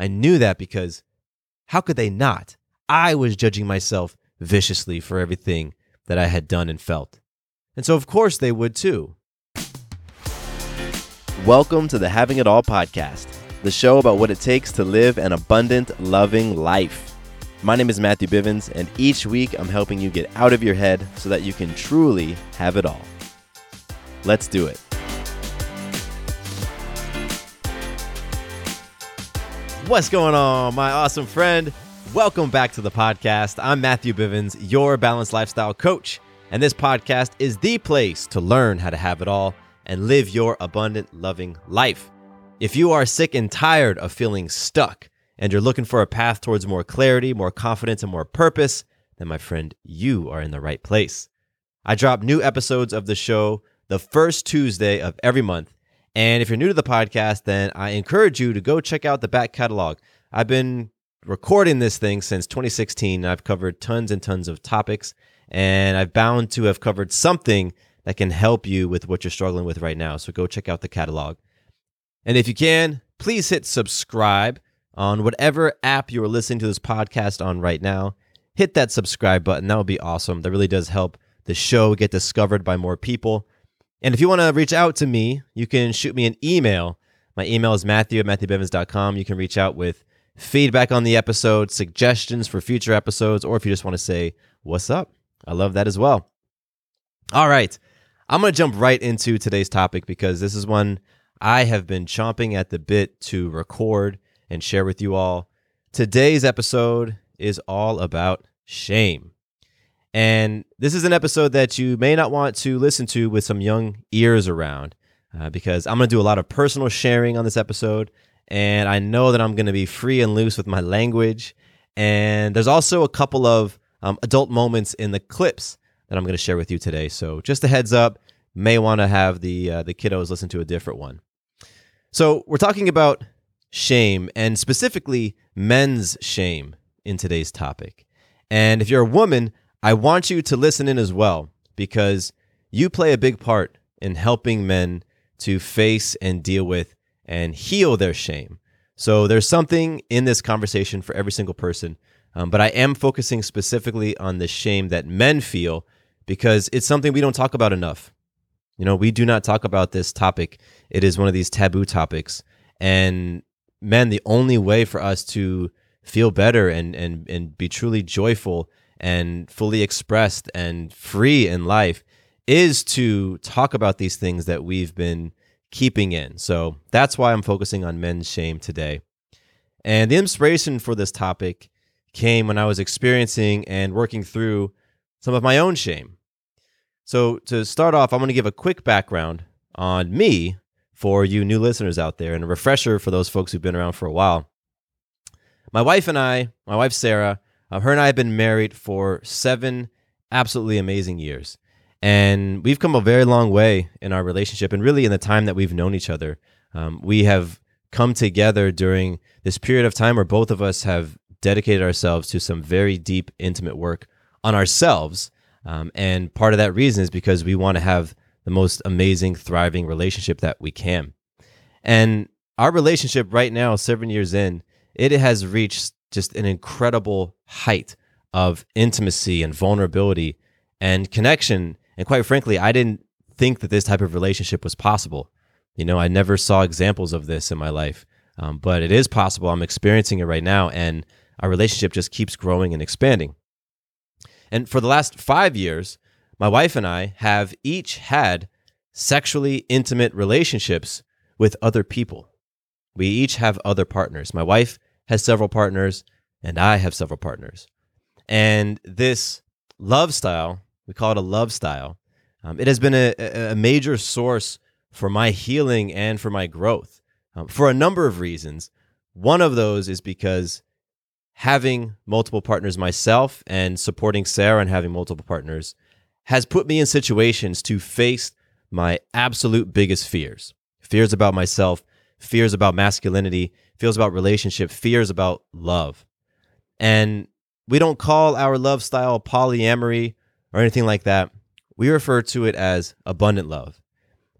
I knew that because how could they not? I was judging myself viciously for everything that I had done and felt. And so, of course, they would too. Welcome to the Having It All podcast, the show about what it takes to live an abundant, loving life. My name is Matthew Bivens, and each week I'm helping you get out of your head so that you can truly have it all. Let's do it. What's going on, my awesome friend? Welcome back to the podcast. I'm Matthew Bivens, your balanced lifestyle coach, and this podcast is the place to learn how to have it all and live your abundant, loving life. If you are sick and tired of feeling stuck and you're looking for a path towards more clarity, more confidence, and more purpose, then my friend, you are in the right place. I drop new episodes of the show the first Tuesday of every month. And if you're new to the podcast, then I encourage you to go check out the back catalog. I've been recording this thing since 2016. I've covered tons and tons of topics, and I've bound to have covered something that can help you with what you're struggling with right now. So go check out the catalog. And if you can, please hit subscribe on whatever app you are listening to this podcast on right now. Hit that subscribe button. That would be awesome. That really does help the show get discovered by more people. And if you want to reach out to me, you can shoot me an email. My email is matthew at matthewbivens.com. You can reach out with feedback on the episode, suggestions for future episodes, or if you just want to say, what's up? I love that as well. All right. I'm going to jump right into today's topic because this is one I have been chomping at the bit to record and share with you all. Today's episode is all about shame. And this is an episode that you may not want to listen to with some young ears around uh, because I'm going to do a lot of personal sharing on this episode. And I know that I'm going to be free and loose with my language. And there's also a couple of um, adult moments in the clips that I'm going to share with you today. So just a heads up, may want to have the uh, the kiddos listen to a different one. So we're talking about shame and specifically men's shame in today's topic. And if you're a woman, I want you to listen in as well because you play a big part in helping men to face and deal with and heal their shame. So there's something in this conversation for every single person. Um, but I am focusing specifically on the shame that men feel because it's something we don't talk about enough. You know, we do not talk about this topic. It is one of these taboo topics. And men, the only way for us to feel better and and and be truly joyful and fully expressed and free in life is to talk about these things that we've been keeping in. So that's why I'm focusing on men's shame today. And the inspiration for this topic came when I was experiencing and working through some of my own shame. So, to start off, I'm going to give a quick background on me for you new listeners out there and a refresher for those folks who've been around for a while. My wife and I, my wife Sarah, uh, her and I have been married for seven absolutely amazing years. And we've come a very long way in our relationship and really in the time that we've known each other. Um, we have come together during this period of time where both of us have dedicated ourselves to some very deep, intimate work on ourselves. Um, and part of that reason is because we want to have the most amazing, thriving relationship that we can. And our relationship right now, seven years in, it has reached just an incredible height of intimacy and vulnerability and connection and quite frankly, I didn't think that this type of relationship was possible. You know, I never saw examples of this in my life, um, but it is possible. I'm experiencing it right now, and our relationship just keeps growing and expanding. And for the last five years, my wife and I have each had sexually intimate relationships with other people. We each have other partners. My wife has several partners, and I have several partners. And this love style, we call it a love style, um, it has been a, a, major source for my healing and for my growth um, for a number of reasons. One of those is because having multiple partners myself and supporting Sarah and having multiple partners has put me in situations to face my absolute biggest fears fears about myself, fears about masculinity, fears about relationship, fears about love. And we don't call our love style polyamory or anything like that. We refer to it as abundant love.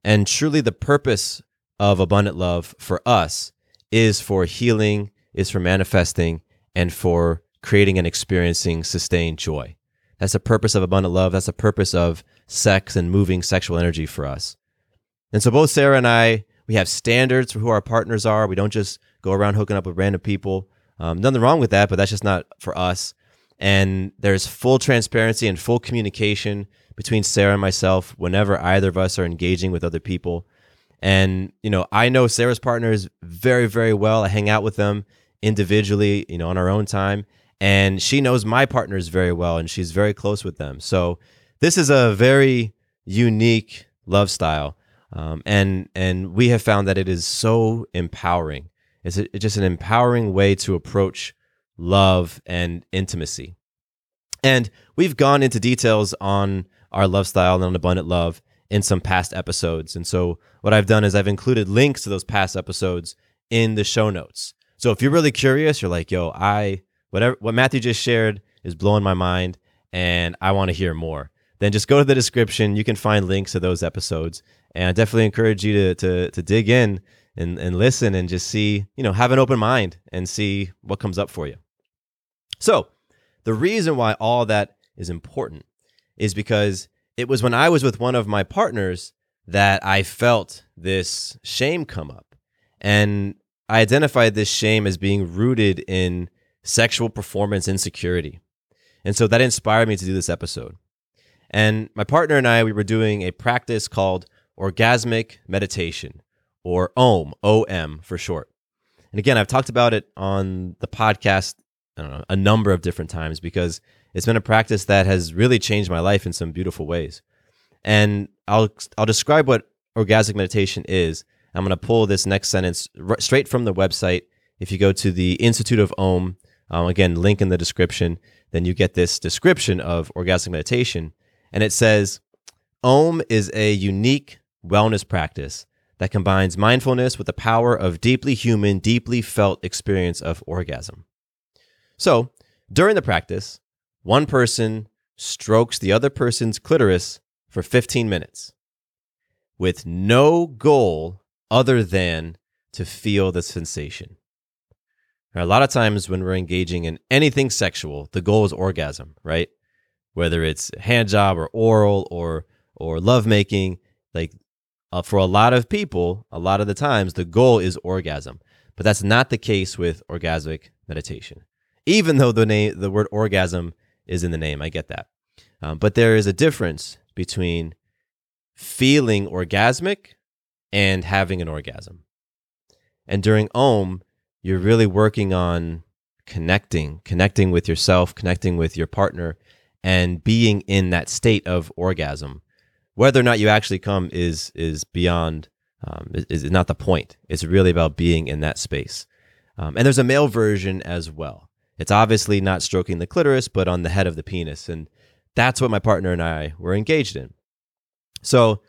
And truly, the purpose of abundant love for us is for healing, is for manifesting, and for creating and experiencing sustained joy. That's the purpose of abundant love. That's the purpose of sex and moving sexual energy for us. And so both Sarah and I, we have standards for who our partners are. We don't just go around hooking up with random people. Um, nothing wrong with that, but that's just not for us. And there's full transparency and full communication between Sarah and myself whenever either of us are engaging with other people. And, you know, I know Sarah's partners very, very well. I hang out with them individually, you know, on our own time. And she knows my partners very well and she's very close with them. So this is a very unique love style. Um, and and we have found that it is so empowering. It's, a, it's just an empowering way to approach love and intimacy. And we've gone into details on our love style and on abundant love in some past episodes. And so what I've done is I've included links to those past episodes in the show notes. So if you're really curious, you're like, yo, I whatever what Matthew just shared is blowing my mind and I want to hear more. Then just go to the description. You can find links to those episodes. And I definitely encourage you to to to dig in and, and listen and just see, you know, have an open mind and see what comes up for you. So the reason why all that is important is because it was when I was with one of my partners that I felt this shame come up. And I identified this shame as being rooted in sexual performance insecurity. And so that inspired me to do this episode. And my partner and I, we were doing a practice called orgasmic meditation, or OM, OM for short. And again, I've talked about it on the podcast know, a number of different times because it's been a practice that has really changed my life in some beautiful ways. And I'll I'll describe what orgasmic meditation is I'm going to pull this next sentence r- straight from the website. If you go to the Institute of Om, um, again, link in the description, then you get this description of orgasmic meditation. And it says Om is a unique wellness practice that combines mindfulness with the power of deeply human, deeply felt experience of orgasm. So, during the practice, one person strokes the other person's clitoris for 15 minutes with no goal other than to feel the sensation. Now, a lot of times when we're engaging in anything sexual, the goal is orgasm, right? Whether it's hand job or oral or or lovemaking, like uh, for a lot of people, a lot of the times the goal is orgasm. But that's not the case with orgasmic meditation. Even though the name, the word orgasm is in the name, I get that. Um, but there is a difference between feeling orgasmic and having an orgasm. And during OM, you're really working on connecting, connecting with yourself, connecting with your partner, and being in that state of orgasm. Whether or not you actually come is is beyond um, is, is, not the point. It's really about being in that space. Um, and there's a male version as well. It's obviously not stroking the clitoris, but on the head of the penis, and that's what my partner and I were engaged in. So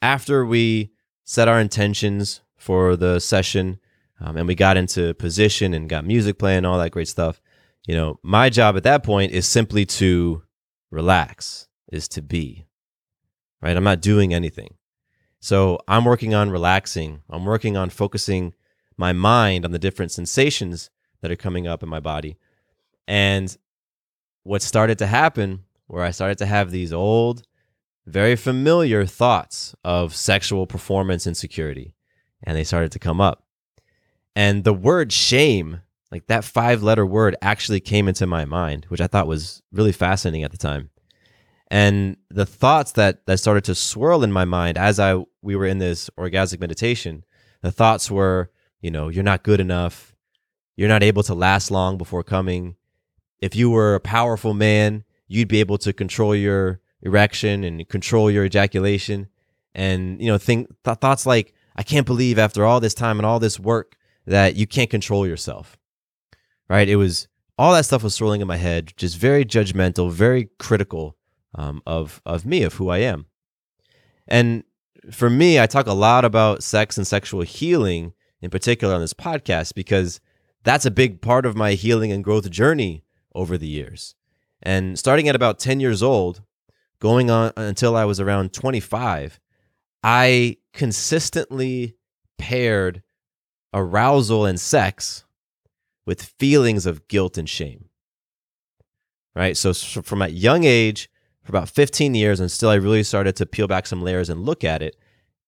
after we set our intentions for the session um, and we got into position and got music playing, all that great stuff. You know, my job at that point is simply to relax, is to be, right? I'm not doing anything. So I'm working on relaxing. I'm working on focusing my mind on the different sensations that are coming up in my body. And what started to happen, where I started to have these old very familiar thoughts of sexual performance insecurity, and they started to come up. And the word shame, like that five letter word, actually came into my mind, which I thought was really fascinating at the time. And the thoughts that, that started to swirl in my mind as I we were in this orgasmic meditation, the thoughts were, you know, you're not good enough, you're not able to last long before coming. If you were a powerful man, you'd be able to control your erection and control your ejaculation. And, you know, think th- thoughts like, I can't believe after all this time and all this work that you can't control yourself. Right? It was all that stuff was swirling in my head, just very judgmental, very critical um, of of me, of who I am. And for me, I talk a lot about sex and sexual healing in particular on this podcast because that's a big part of my healing and growth journey over the years. And starting at about 10 years old, going on until I was around 25, I consistently paired arousal and sex with feelings of guilt and shame. Right? So, from a young age, for about 15 years, until I really started to peel back some layers and look at it,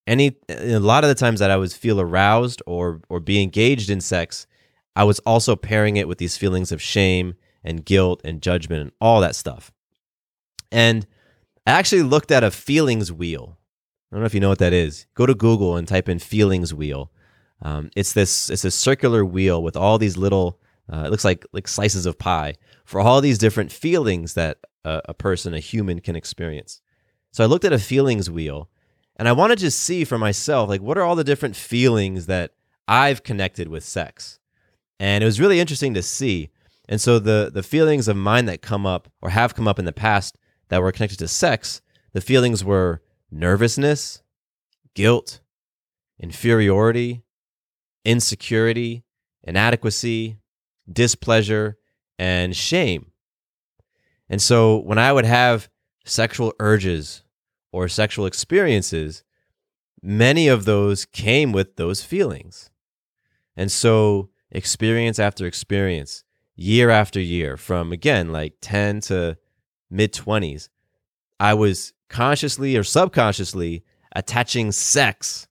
any a lot of the times that I would feel aroused or or be engaged in sex, I was also pairing it with these feelings of shame and guilt and judgment and all that stuff. And I actually looked at a feelings wheel. I don't know if you know what that is. Go to Google and type in feelings wheel. Um, it's this it's a circular wheel with all these little uh, it looks like like slices of pie for all these different feelings that a, a person, a human, can experience. So I looked at a feelings wheel, and I wanted to see for myself like what are all the different feelings that I've connected with sex, and it was really interesting to see. And so the the feelings of mine that come up or have come up in the past that were connected to sex, the feelings were nervousness, guilt, inferiority, insecurity, inadequacy, displeasure, and shame. And so when I would have sexual urges or sexual experiences, many of those came with those feelings. And so experience after experience, year after year, from again, like 10 to mid 20s, I was consciously or subconsciously attaching sex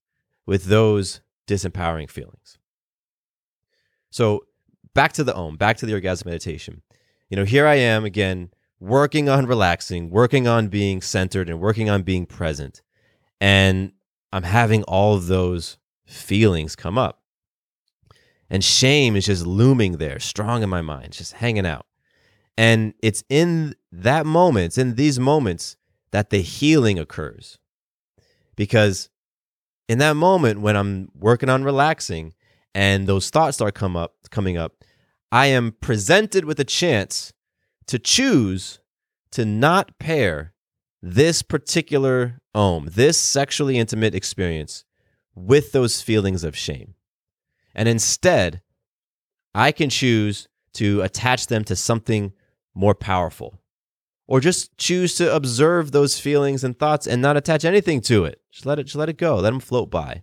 with those disempowering feelings. So back to the Om, back to the orgasm meditation. You know, here I am again, working on relaxing, working on being centered, and working on being present. And I'm having all of those feelings come up. And shame is just looming there, strong in my mind, just hanging out. And it's in that moment, it's in these moments that the healing occurs. Because in that moment when I'm working on relaxing and those thoughts start come up coming up, I am presented with a chance to choose to not pair this particular om, this sexually intimate experience with those feelings of shame. And instead, I can choose to attach them to something more powerful. Or just choose to observe those feelings and thoughts and not attach anything to it. Just let it just let it go. Let them float by.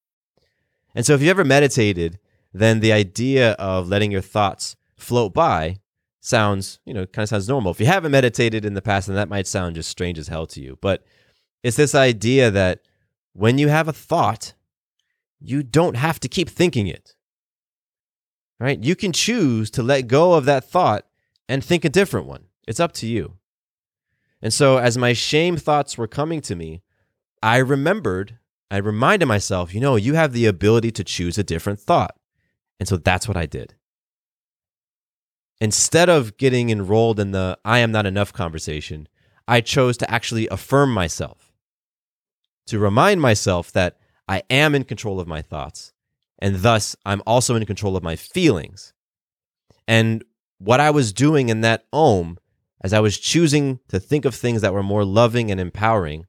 And so if you ever meditated, then the idea of letting your thoughts float by sounds, you know, kind of sounds normal. If you haven't meditated in the past, then that might sound just strange as hell to you. But it's this idea that when you have a thought, you don't have to keep thinking it. Right? You can choose to let go of that thought and think a different one. It's up to you. And so as my shame thoughts were coming to me, I remembered I reminded myself, you know, you have the ability to choose a different thought. And so that's what I did. Instead of getting enrolled in the I am not enough conversation, I chose to actually affirm myself, to remind myself that I am in control of my thoughts, and thus I'm also in control of my feelings. And what I was doing in that Om, as I was choosing to think of things that were more loving and empowering,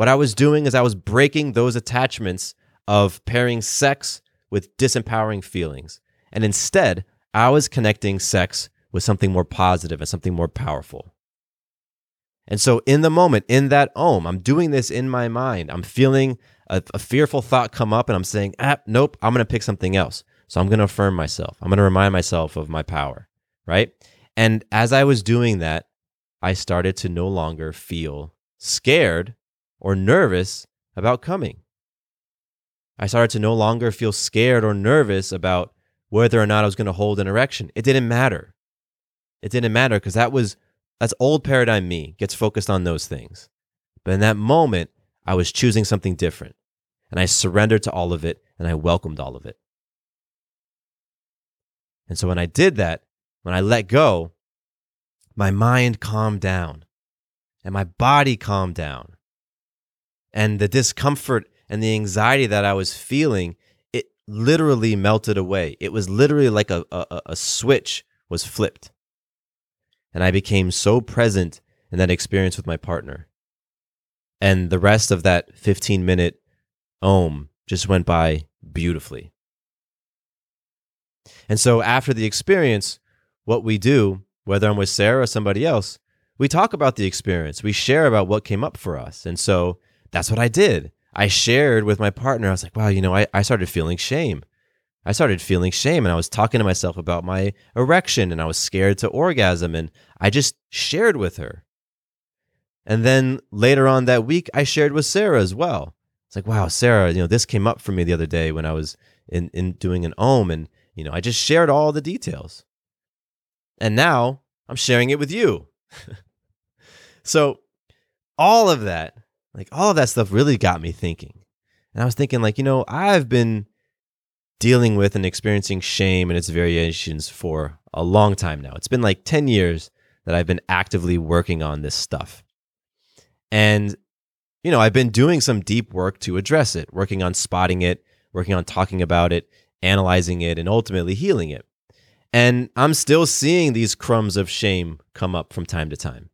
what I was doing is I was breaking those attachments of pairing sex with disempowering feelings. And instead, I was connecting sex with something more positive and something more powerful. And so, in the moment, in that om, I'm doing this in my mind. I'm feeling a, a fearful thought come up, and I'm saying, ah, nope, I'm going to pick something else. So, I'm going to affirm myself. I'm going to remind myself of my power, right? And as I was doing that, I started to no longer feel scared or nervous about coming. I started to no longer feel scared or nervous about whether or not I was going to hold an erection. It didn't matter. It didn't matter because that was that's old paradigm me gets focused on those things. But in that moment, I was choosing something different. And I surrendered to all of it and I welcomed all of it. And so when I did that, when I let go, my mind calmed down and my body calmed down. And the discomfort and the anxiety that I was feeling, it literally melted away. It was literally like a, a, a switch was flipped. And I became so present in that experience with my partner. And the rest of that 15 minute om just went by beautifully. And so after the experience, what we do, whether I'm with Sarah or somebody else, we talk about the experience. We share about what came up for us. And so that's what I did. I shared with my partner. I was like, wow, you know, I, I started feeling shame. I started feeling shame and I was talking to myself about my erection and I was scared to orgasm and I just shared with her. And then later on that week, I shared with Sarah as well. It's like, wow, Sarah, you know, this came up for me the other day when I was in, in doing an om and, you know, I just shared all the details. And now I'm sharing it with you. so all of that, like all of that stuff really got me thinking. And I was thinking, like, you know, I've been dealing with and experiencing shame and its variations for a long time now. It's been like 10 years that I've been actively working on this stuff. And, you know, I've been doing some deep work to address it, working on spotting it, working on talking about it, analyzing it, and ultimately healing it. And I'm still seeing these crumbs of shame come up from time to time,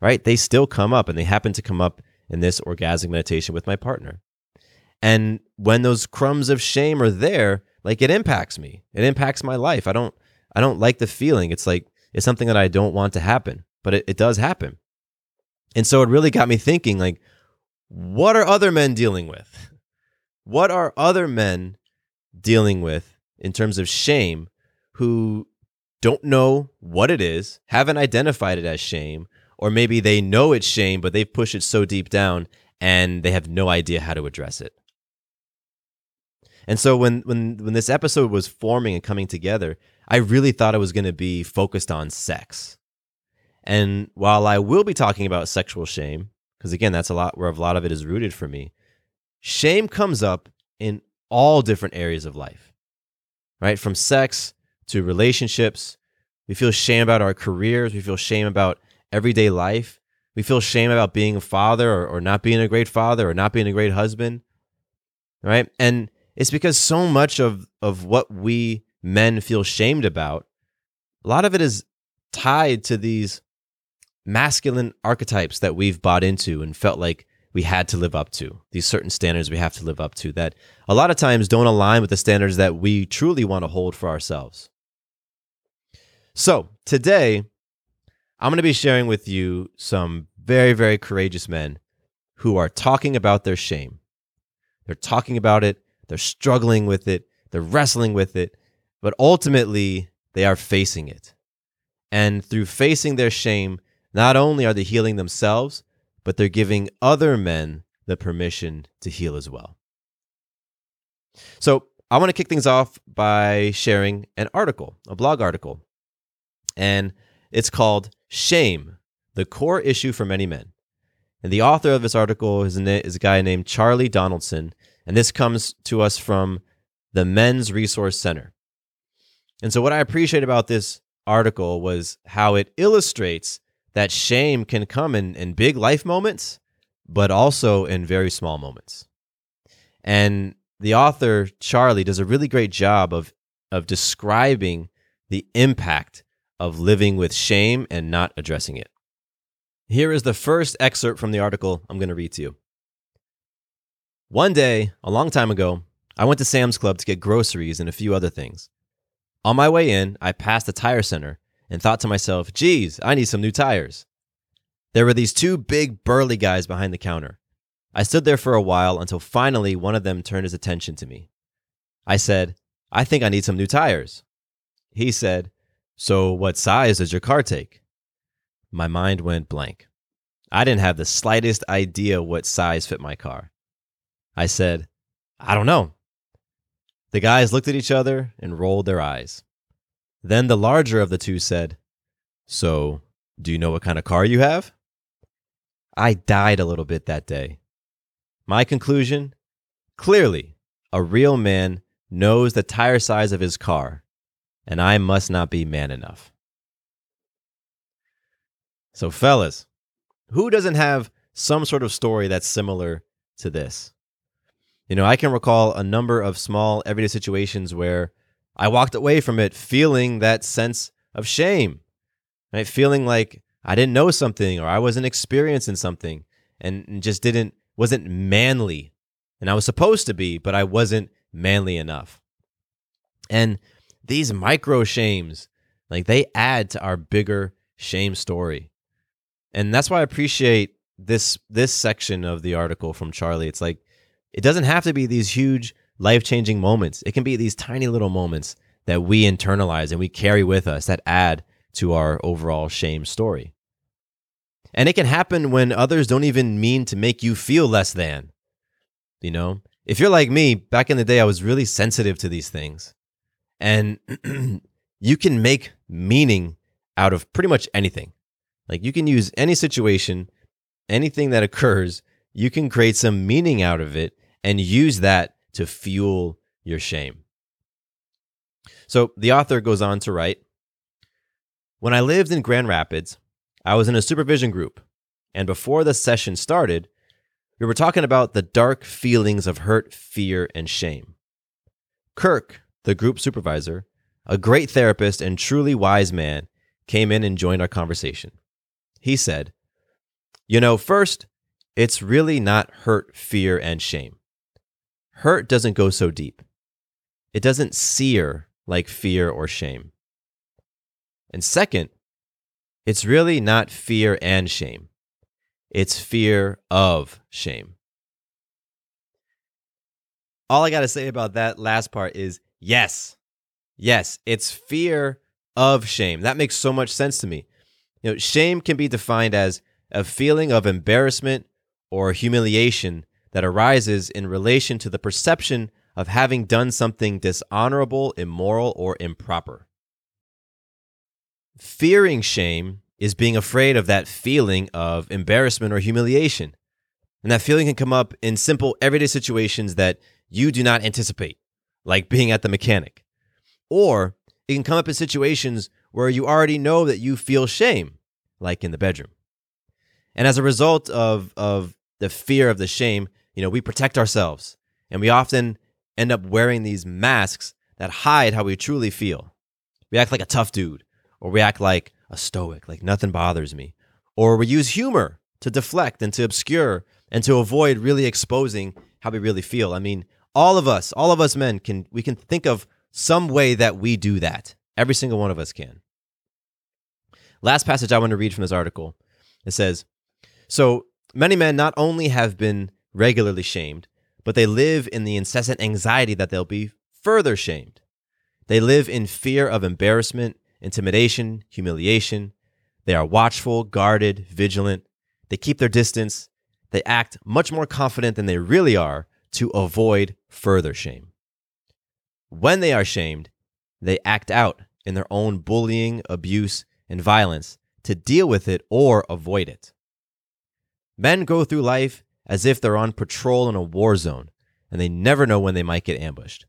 right? They still come up and they happen to come up in this orgasmic meditation with my partner. And when those crumbs of shame are there, like it impacts me. It impacts my life. I don't I don't like the feeling. It's like it's something that I don't want to happen, but it, it does happen. And so it really got me thinking like, what are other men dealing with? What are other men dealing with in terms of shame who don't know what it is, haven't identified it as shame, or maybe they know it's shame, but they've pushed it so deep down and they have no idea how to address it. And so when when when this episode was forming and coming together, I really thought it was going to be focused on sex. And while I will be talking about sexual shame, because again, that's a lot where a lot of it is rooted for me, shame comes up in all different areas of life, right? From sex to relationships. We feel shame about our careers. We feel shame about everyday life. We feel shame about being a father or, or not being a great father or not being a great husband, right? And it's because so much of of what we men feel shamed about, a lot of it is tied to these masculine archetypes that we've bought into and felt like we had to live up to these certain standards we have to live up to that a lot of times don't align with the standards that we truly want to hold for ourselves. So, today, I'm going to be sharing with you some very, very courageous men who are talking about their shame. They're talking about it, they're struggling with it, they're wrestling with it, but ultimately they are facing it. And through facing their shame, not only are they healing themselves, but they're giving other men the permission to heal as well. So, I want to kick things off by sharing an article, a blog article. And it's called Shame, the Core Issue for Many Men. And the author of this article is a, guy named Charlie Donaldson. And this comes to us from the Men's Resource Center. And so, what I appreciate about this article was how it illustrates that shame can come in, in big life moments, but also in very small moments. And the author, Charlie, does a really great job of, of describing the impact of living with shame and not addressing it. Here is the first excerpt from the article I'm going to read to you. One day, a long time ago, I went to Sam's Club to get groceries and a few other things. On my way in, I passed a tire center and thought to myself, geez, I need some new tires. There were these two big, burly guys behind the counter. I stood there for a while until finally one of them turned his attention to me. I said, I think I need some new tires. He said, So what size does your car take? My mind went blank. I didn't have the slightest idea what size fit my car. I said, I don't know. The guys looked at each other and rolled their eyes. Then the larger of the two said, So, do you know what kind of car you have? I died a little bit that day. My conclusion? Clearly, a real man knows the tire size of his car, and I must not be man enough. So, fellas, who doesn't have some sort of story that's similar to this? You know, I can recall a number of small everyday situations where I walked away from it feeling that sense of shame, right? Feeling like I didn't know something or I wasn't experiencing something and just didn't, wasn't manly. And I was supposed to be, but I wasn't manly enough. And these micro shames, like they add to our bigger shame story. And that's why I appreciate this this section of the article from Charlie. It's like it doesn't have to be these huge life-changing moments. It can be these tiny little moments that we internalize and we carry with us that add to our overall shame story. And it can happen when others don't even mean to make you feel less than. You know, if you're like me, back in the day, I was really sensitive to these things. And you can make meaning out of pretty much anything. Like you can use any situation, anything that occurs, you can create some meaning out of it and use that to fuel your shame. So the author goes on to write When I lived in Grand Rapids, I was in a supervision group. And before the session started, we were talking about the dark feelings of hurt, fear, and shame. Kirk, the group supervisor, a great therapist and truly wise man, came in and joined our conversation. He said, You know, first, it's really not hurt, fear, and shame. Hurt doesn't go so deep, it doesn't sear like fear or shame. And second, it's really not fear and shame. It's fear of shame. All I got to say about that last part is yes. Yes, it's fear of shame. That makes so much sense to me. You know, shame can be defined as a feeling of embarrassment or humiliation that arises in relation to the perception of having done something dishonorable, immoral, or improper. Fearing shame is being afraid of that feeling of embarrassment or humiliation. And that feeling can come up in simple everyday situations that you do not anticipate, like being at the mechanic. Or it can come up in situations where you already know that you feel shame, like in the bedroom. And as a result of, of the fear of the shame, you know, we protect ourselves and we often end up wearing these masks that hide how we truly feel. We act like a tough dude, or we act like a stoic, like nothing bothers me. Or we use humor to deflect and to obscure and to avoid really exposing how we really feel. I mean, all of us, all of us men can we can think of some way that we do that. Every single one of us can. Last passage I want to read from this article. It says, "So many men not only have been regularly shamed, but they live in the incessant anxiety that they'll be further shamed. They live in fear of embarrassment, intimidation, humiliation. They are watchful, guarded, vigilant. They keep their distance. They act much more confident than they really are to avoid further shame. When they are shamed, they act out in their own bullying, abuse, and violence to deal with it or avoid it. Men go through life as if they're on patrol in a war zone and they never know when they might get ambushed.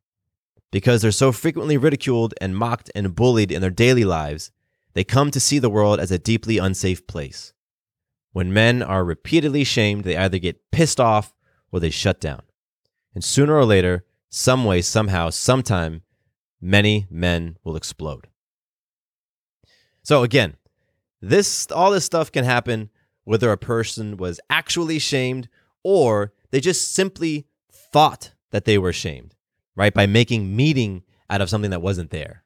Because they're so frequently ridiculed and mocked and bullied in their daily lives, they come to see the world as a deeply unsafe place. When men are repeatedly shamed, they either get pissed off or they shut down. And sooner or later, some way, somehow, sometime, many men will explode. So again, this all this stuff can happen whether a person was actually shamed or they just simply thought that they were shamed, right? By making meaning out of something that wasn't there.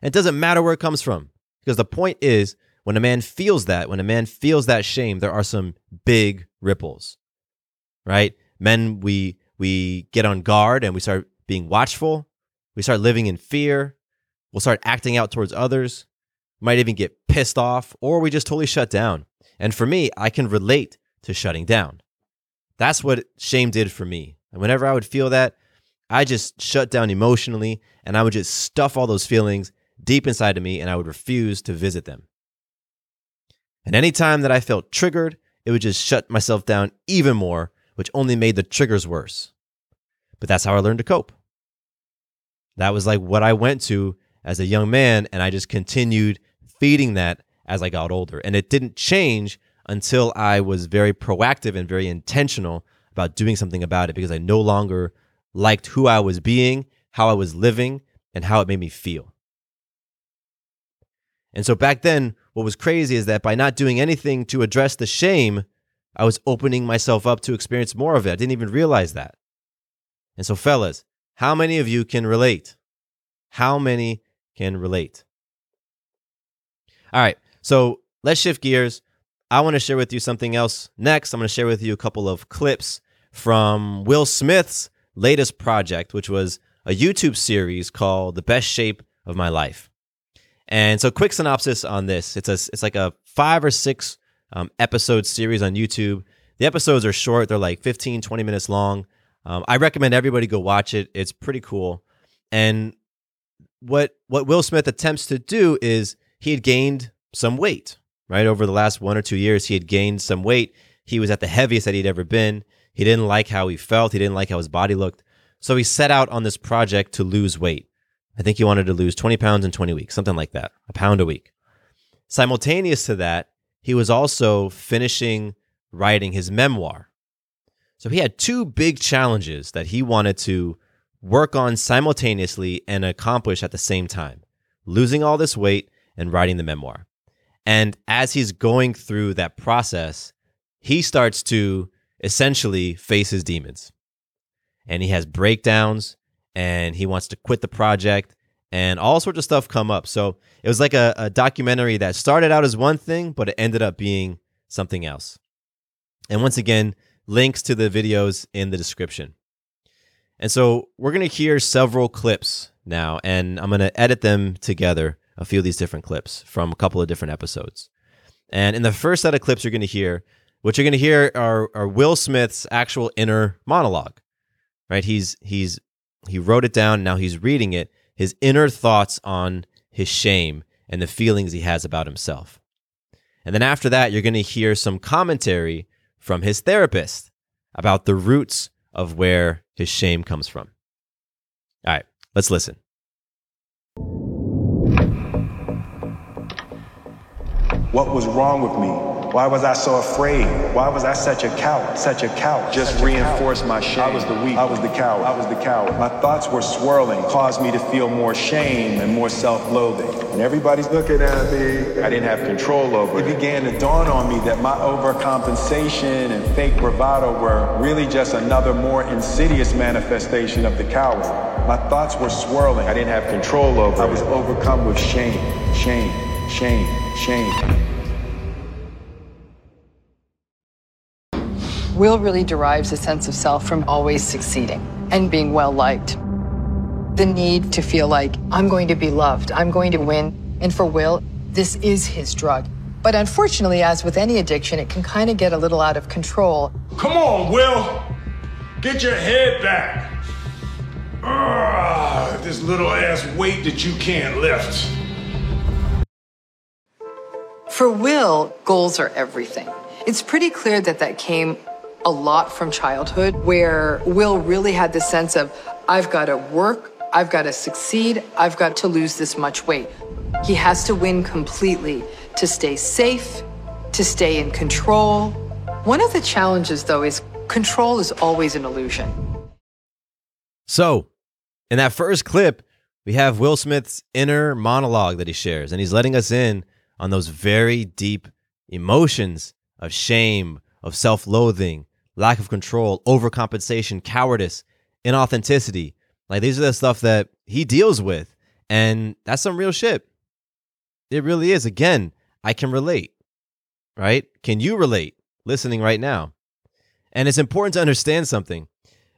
And it doesn't matter where it comes from, because the point is when a man feels that, when a man feels that shame, there are some big ripples, right? Men, we we get on guard and we start being watchful. We start living in fear. We'll start acting out towards others. Might even get pissed off, or we just totally shut down. And for me, I can relate to shutting down. That's what shame did for me. And whenever I would feel that, I just shut down emotionally and I would just stuff all those feelings deep inside of me and I would refuse to visit them. And anytime that I felt triggered, it would just shut myself down even more, which only made the triggers worse. But that's how I learned to cope. That was like what I went to as a young man, and I just continued feeding that as I got older. And it didn't change until I was very proactive and very intentional about doing something about it because I no longer liked who I was being, how I was living, and how it made me feel. And so back then, what was crazy is that by not doing anything to address the shame, I was opening myself up to experience more of it. I didn't even realize that. And so, fellas, how many of you can relate? How many can relate? All right, so let's shift gears. I want to share with you something else next. I'm going to share with you a couple of clips from Will Smith's latest project, which was a YouTube series called The Best Shape of My Life. And so, quick synopsis on this: it's a it's like a five or six um, episode series on YouTube. The episodes are short; they're like 15, 20 minutes long. Um, I recommend everybody go watch it. It's pretty cool. And what what Will Smith attempts to do is he had gained some weight right over the last one or two years. He had gained some weight. He was at the heaviest that he'd ever been. He didn't like how he felt. He didn't like how his body looked. So he set out on this project to lose weight. I think he wanted to lose 20 pounds in 20 weeks, something like that, a pound a week. Simultaneous to that, he was also finishing writing his memoir. So he had two big challenges that he wanted to work on simultaneously and accomplish at the same time losing all this weight and writing the memoir. And as he's going through that process, he starts to essentially face his demons. And he has breakdowns and he wants to quit the project and all sorts of stuff come up. So it was like a, a documentary that started out as one thing, but it ended up being something else. And once again, links to the videos in the description. And so we're going to hear several clips now, and I'm going to edit them together, a few of these different clips from a couple of different episodes. And in the first set of clips you're going to hear, what you're going to hear are, are Will Smith's actual inner monologue, right? He's he's he wrote it down. Now he's reading it. His inner thoughts on his shame and the feelings he has about himself. And then after that, you're going to hear some commentary from his therapist about the roots of where his shame comes from. All right, let's listen. What was wrong with me? Why was I so afraid? Why was I such a coward? Such a coward. Just reinforced my shame. I was the weak. I was the coward. I was the coward. My thoughts were swirling, caused me to feel more shame and more self-loathing. And everybody's looking at me. I didn't have control over it. It began to dawn on me that my overcompensation and fake bravado were really just another more insidious manifestation of the coward. My thoughts were swirling. I didn't have control over it. I was overcome with shame, shame, shame, shame. Will really derives a sense of self from always succeeding and being well liked. The need to feel like I'm going to be loved, I'm going to win. And for Will, this is his drug. But unfortunately, as with any addiction, it can kind of get a little out of control. Come on, Will. Get your head back. Ugh, this little ass weight that you can't lift. For Will, goals are everything. It's pretty clear that that came a lot from childhood where Will really had the sense of, I've got to work, I've got to succeed, I've got to lose this much weight. He has to win completely to stay safe, to stay in control. One of the challenges, though, is control is always an illusion. So, in that first clip, we have Will Smith's inner monologue that he shares, and he's letting us in on those very deep emotions of shame, of self loathing, lack of control, overcompensation, cowardice, inauthenticity. Like these are the stuff that he deals with. And that's some real shit. It really is. Again, I can relate, right? Can you relate listening right now? And it's important to understand something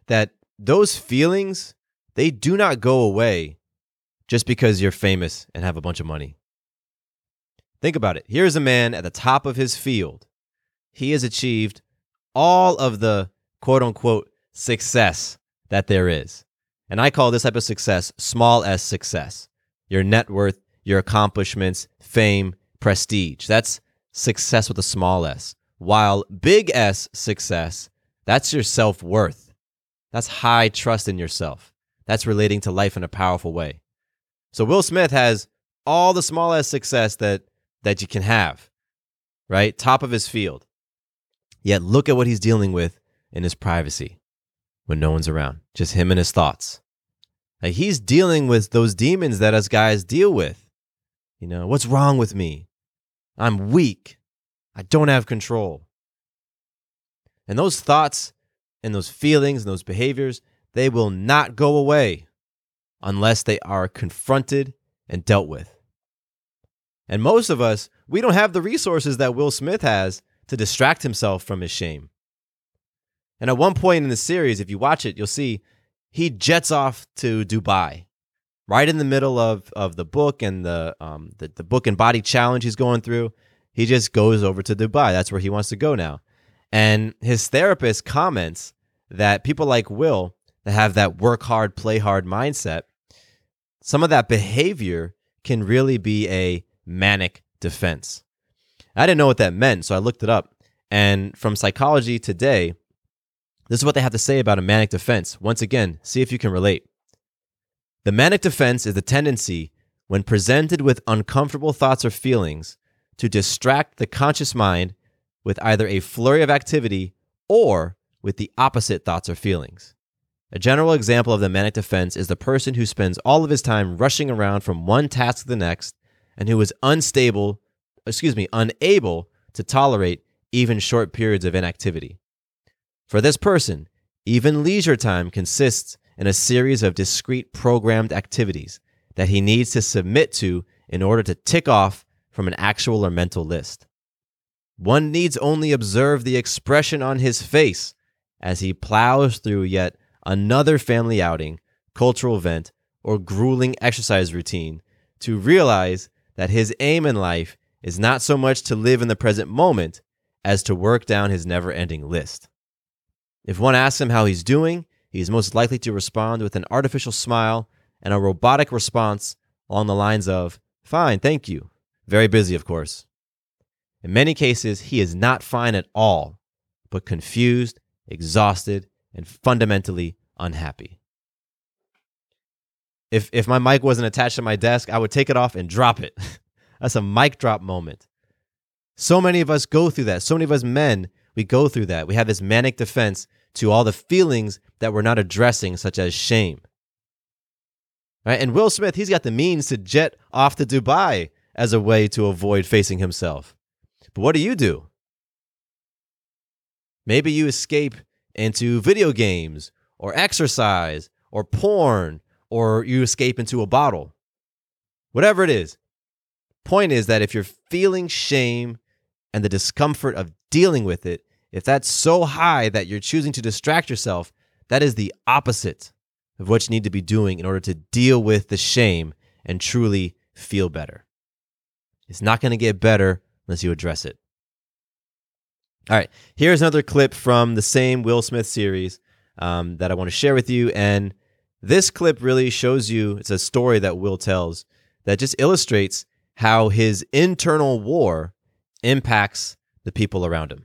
that those feelings, they do not go away just because you're famous and have a bunch of money. Think about it. Here's a man at the top of his field. He has achieved all of the quote unquote success that there is. And I call this type of success small s success. Your net worth, your accomplishments, fame, prestige. That's success with a small s. While big S success, that's your self worth. That's high trust in yourself. That's relating to life in a powerful way. So Will Smith has all the small s success that that you can have, right? Top of his field. Yet look at what he's dealing with in his privacy when no one's around, just him and his thoughts. Like he's dealing with those demons that us guys deal with. You know, what's wrong with me? I'm weak. I don't have control. And those thoughts and those feelings and those behaviors, they will not go away unless they are confronted and dealt with. And most of us, we don't have the resources that Will Smith has to distract himself from his shame. And at one point in the series, if you watch it, you'll see he jets off to Dubai, right in the middle of, of the book and the, um, the, the book and body challenge he's going through. He just goes over to Dubai. That's where he wants to go now. And his therapist comments that people like Will that have that work hard, play hard mindset, some of that behavior can really be a manic defense. I didn't know what that meant, so I looked it up. And from Psychology Today, this is what they have to say about a manic defense. Once again, see if you can relate. The manic defense is the tendency, when presented with uncomfortable thoughts or feelings, to distract the conscious mind with either a flurry of activity or with the opposite thoughts or feelings. A general example of the manic defense is the person who spends all of his time rushing around from one task to the next and who is unstable, excuse me, unable to tolerate even short periods of inactivity. For this person, even leisure time consists in a series of discrete programmed activities that he needs to submit to in order to tick off from an actual or mental list. One needs only observe the expression on his face as he plows through yet another family outing, cultural event, or grueling exercise routine to realize that his aim in life is not so much to live in the present moment as to work down his never ending list. If one asks him how he's doing, he is most likely to respond with an artificial smile and a robotic response along the lines of, Fine, thank you. Very busy, of course. In many cases, he is not fine at all, but confused, exhausted, and fundamentally unhappy. If, if my mic wasn't attached to my desk, I would take it off and drop it. That's a mic drop moment. So many of us go through that. So many of us men, we go through that. We have this manic defense to all the feelings that we're not addressing, such as shame. Right? And Will Smith, he's got the means to jet off to Dubai as a way to avoid facing himself. But what do you do? Maybe you escape into video games or exercise or porn or you escape into a bottle. Whatever it is. Point is that if you're feeling shame and the discomfort of dealing with it, if that's so high that you're choosing to distract yourself, that is the opposite of what you need to be doing in order to deal with the shame and truly feel better. It's not going to get better unless you address it. All right, here's another clip from the same Will Smith series um, that I want to share with you. And this clip really shows you it's a story that Will tells that just illustrates how his internal war impacts the people around him.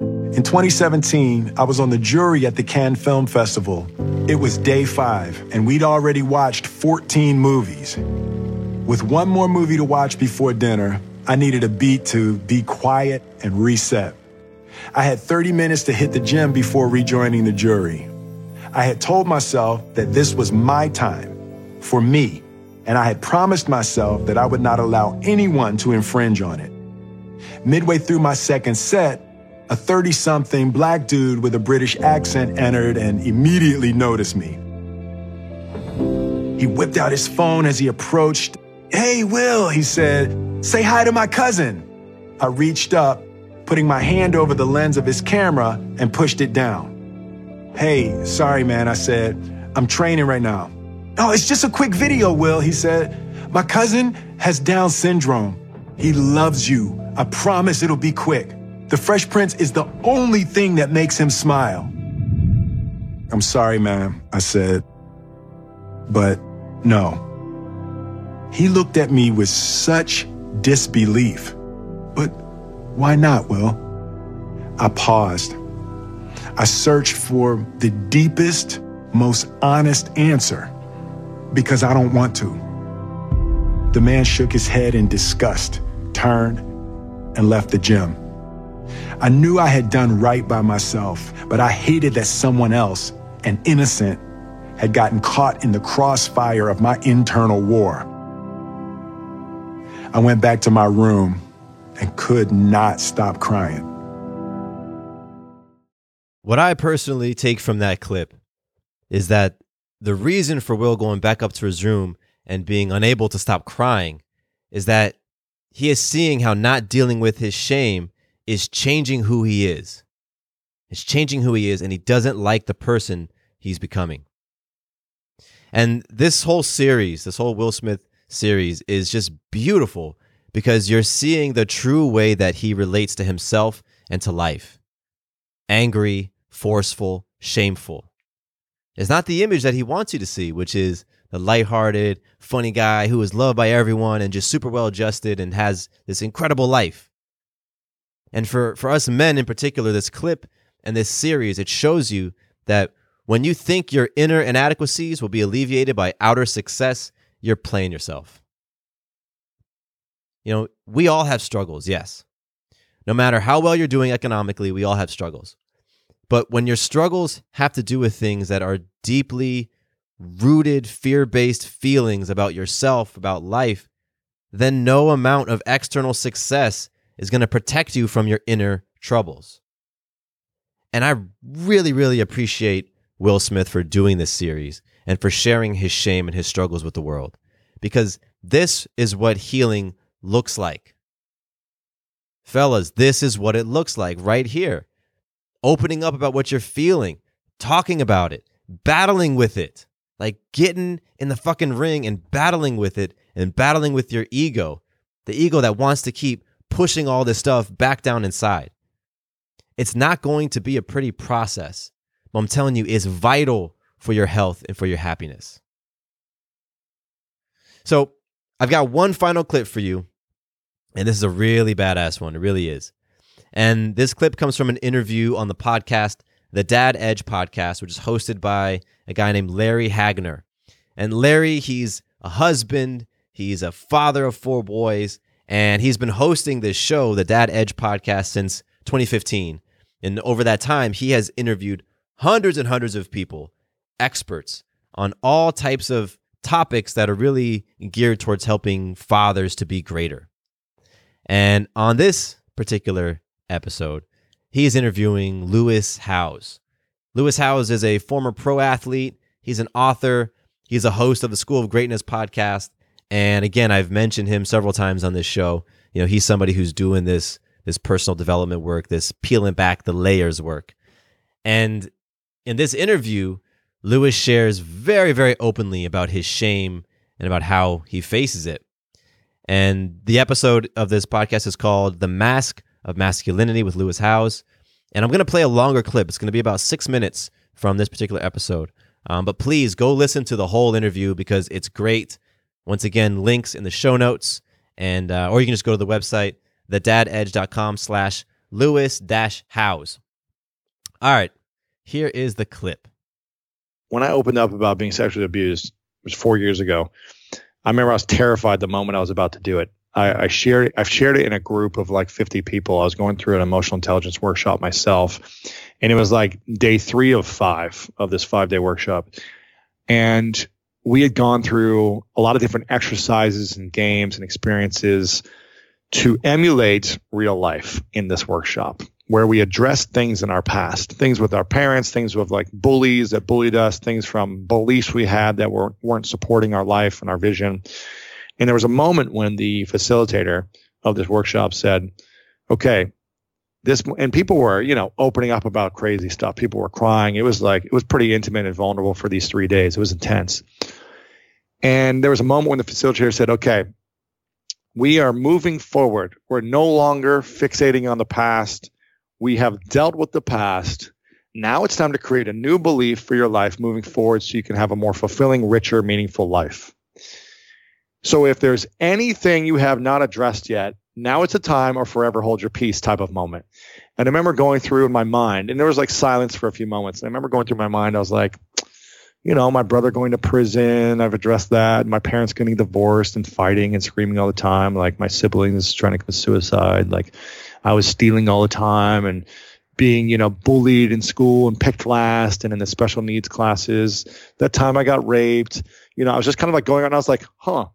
In 2017, I was on the jury at the Cannes Film Festival. It was day five, and we'd already watched 14 movies. With one more movie to watch before dinner, I needed a beat to be quiet and reset. I had 30 minutes to hit the gym before rejoining the jury. I had told myself that this was my time, for me, and I had promised myself that I would not allow anyone to infringe on it. Midway through my second set, a 30 something black dude with a British accent entered and immediately noticed me. He whipped out his phone as he approached. Hey, Will, he said, say hi to my cousin. I reached up, putting my hand over the lens of his camera and pushed it down. Hey, sorry, man, I said. I'm training right now. Oh, it's just a quick video, Will, he said. My cousin has Down syndrome. He loves you. I promise it'll be quick. The Fresh Prince is the only thing that makes him smile. I'm sorry, ma'am, I said. But no. He looked at me with such disbelief. But why not, Will? I paused. I searched for the deepest, most honest answer because I don't want to. The man shook his head in disgust, turned, and left the gym. I knew I had done right by myself, but I hated that someone else, an innocent, had gotten caught in the crossfire of my internal war. I went back to my room and could not stop crying. What I personally take from that clip is that the reason for Will going back up to his room and being unable to stop crying is that he is seeing how not dealing with his shame is changing who he is. It's changing who he is, and he doesn't like the person he's becoming. And this whole series, this whole Will Smith series, is just beautiful because you're seeing the true way that he relates to himself and to life angry, forceful, shameful. It's not the image that he wants you to see, which is the lighthearted, funny guy who is loved by everyone and just super well adjusted and has this incredible life. And for, for us men in particular, this clip and this series, it shows you that when you think your inner inadequacies will be alleviated by outer success, you're playing yourself. You know, we all have struggles, yes. No matter how well you're doing economically, we all have struggles. But when your struggles have to do with things that are deeply rooted, fear based feelings about yourself, about life, then no amount of external success is going to protect you from your inner troubles. And I really, really appreciate Will Smith for doing this series and for sharing his shame and his struggles with the world because this is what healing looks like. Fellas, this is what it looks like right here. Opening up about what you're feeling, talking about it, battling with it, like getting in the fucking ring and battling with it and battling with your ego, the ego that wants to keep pushing all this stuff back down inside. It's not going to be a pretty process, but I'm telling you, it's vital for your health and for your happiness. So, I've got one final clip for you, and this is a really badass one. It really is. And this clip comes from an interview on the podcast, the Dad Edge podcast, which is hosted by a guy named Larry Hagner. And Larry, he's a husband, he's a father of four boys, and he's been hosting this show, the Dad Edge podcast, since 2015. And over that time, he has interviewed hundreds and hundreds of people, experts on all types of topics that are really geared towards helping fathers to be greater. And on this particular episode, he is interviewing Lewis Howes. Lewis Howes is a former pro athlete, he's an author, he's a host of the School of Greatness podcast, and again, I've mentioned him several times on this show. You know, he's somebody who's doing this this personal development work, this peeling back the layers work. And in this interview, Lewis shares very, very openly about his shame and about how he faces it. And the episode of this podcast is called The Mask of Masculinity with Lewis Howes. And I'm going to play a longer clip. It's going to be about six minutes from this particular episode. Um, but please go listen to the whole interview because it's great. Once again, links in the show notes, and uh, or you can just go to the website, thedadedge.com slash Lewis dash Howes. All right, here is the clip. When I opened up about being sexually abused, it was four years ago. I remember I was terrified the moment I was about to do it. I, I shared I've shared it in a group of like 50 people. I was going through an emotional intelligence workshop myself, and it was like day three of five of this five day workshop. And we had gone through a lot of different exercises and games and experiences to emulate real life in this workshop. where we addressed things in our past, things with our parents, things with like bullies that bullied us, things from beliefs we had that were, weren't supporting our life and our vision. And there was a moment when the facilitator of this workshop said, okay, this, and people were, you know, opening up about crazy stuff. People were crying. It was like, it was pretty intimate and vulnerable for these three days. It was intense. And there was a moment when the facilitator said, okay, we are moving forward. We're no longer fixating on the past we have dealt with the past. Now it's time to create a new belief for your life moving forward so you can have a more fulfilling, richer, meaningful life. So if there's anything you have not addressed yet, now it's a time or forever hold your peace type of moment. And I remember going through in my mind, and there was like silence for a few moments. And I remember going through my mind, I was like, you know, my brother going to prison, I've addressed that. My parents getting divorced and fighting and screaming all the time. Like my siblings trying to commit suicide. Like, I was stealing all the time and being, you know, bullied in school and picked last and in the special needs classes. That time I got raped. You know, I was just kind of like going on. I was like, huh,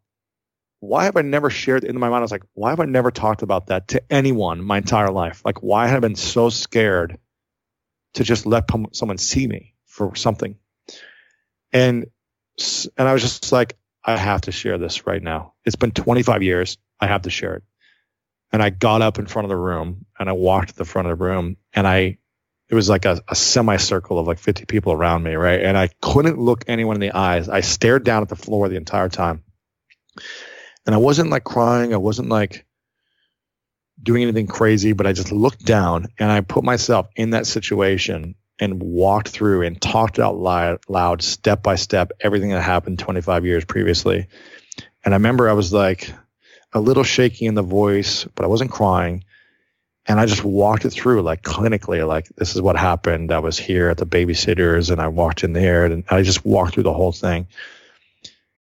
why have I never shared in my mind? I was like, why have I never talked about that to anyone my entire life? Like, why have I been so scared to just let someone see me for something? And and I was just like, I have to share this right now. It's been 25 years. I have to share it. And I got up in front of the room and I walked to the front of the room and I, it was like a, a semicircle of like 50 people around me, right? And I couldn't look anyone in the eyes. I stared down at the floor the entire time. And I wasn't like crying. I wasn't like doing anything crazy, but I just looked down and I put myself in that situation and walked through and talked out loud, loud step by step, everything that happened 25 years previously. And I remember I was like, a little shaky in the voice, but I wasn't crying. And I just walked it through like clinically, like this is what happened. I was here at the babysitters and I walked in there and I just walked through the whole thing.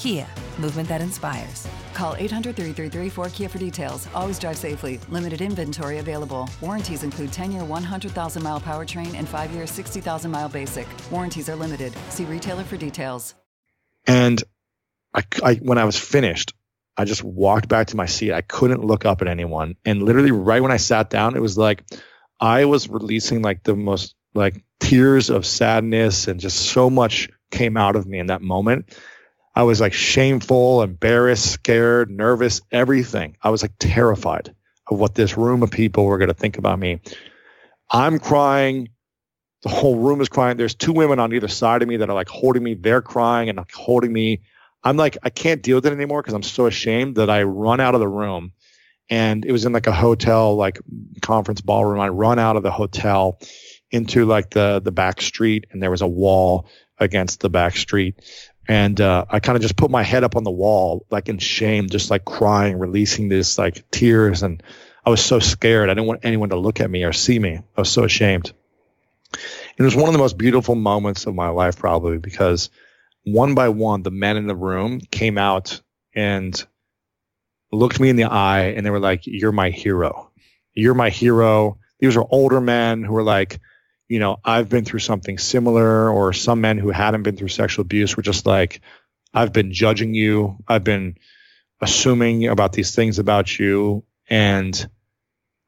Kia, movement that inspires. Call 800 333 4KIA for details. Always drive safely. Limited inventory available. Warranties include 10 year 100,000 mile powertrain and 5 year 60,000 mile basic. Warranties are limited. See retailer for details. And I, I, when I was finished, I just walked back to my seat. I couldn't look up at anyone. And literally, right when I sat down, it was like I was releasing like the most like tears of sadness and just so much came out of me in that moment I was like shameful, embarrassed, scared, nervous, everything. I was like terrified of what this room of people were going to think about me. I'm crying. The whole room is crying. There's two women on either side of me that are like holding me. They're crying and like holding me. I'm like, I can't deal with it anymore because I'm so ashamed that I run out of the room. And it was in like a hotel, like conference ballroom. I run out of the hotel into like the the back street, and there was a wall against the back street and uh, I kind of just put my head up on the wall, like in shame, just like crying, releasing this like tears, and I was so scared. I didn't want anyone to look at me or see me. I was so ashamed. It was one of the most beautiful moments of my life, probably because one by one, the men in the room came out and looked me in the eye, and they were like, "You're my hero. You're my hero." These were older men who were like you know, I've been through something similar, or some men who hadn't been through sexual abuse were just like, I've been judging you. I've been assuming about these things about you. And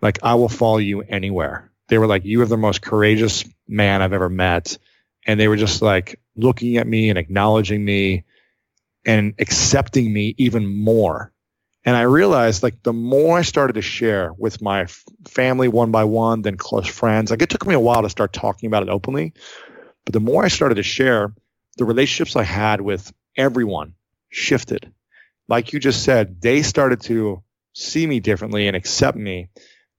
like, I will follow you anywhere. They were like, you are the most courageous man I've ever met. And they were just like looking at me and acknowledging me and accepting me even more and I realized like the more I started to share with my family one by one, then close friends, like it took me a while to start talking about it openly. But the more I started to share, the relationships I had with everyone shifted. Like you just said, they started to see me differently and accept me.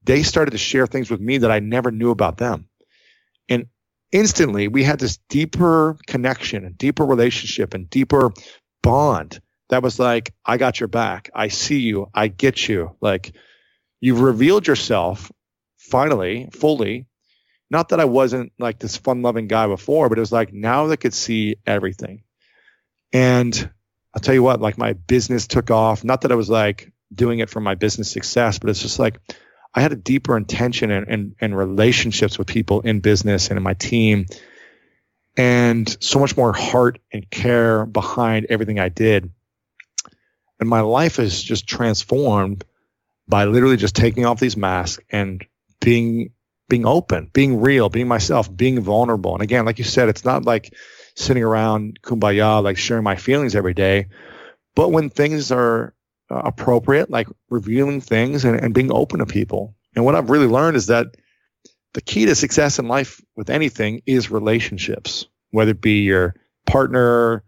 They started to share things with me that I never knew about them. And instantly we had this deeper connection and deeper relationship and deeper bond that was like, I got your back. I see you. I get you. Like you've revealed yourself finally, fully. Not that I wasn't like this fun loving guy before, but it was like now they could see everything. And I'll tell you what, like my business took off. Not that I was like doing it for my business success, but it's just like I had a deeper intention and, and, and relationships with people in business and in my team and so much more heart and care behind everything I did. And my life is just transformed by literally just taking off these masks and being being open, being real, being myself, being vulnerable. And again, like you said, it's not like sitting around kumbaya, like sharing my feelings every day. But when things are uh, appropriate, like revealing things and, and being open to people. And what I've really learned is that the key to success in life with anything is relationships, whether it be your partner,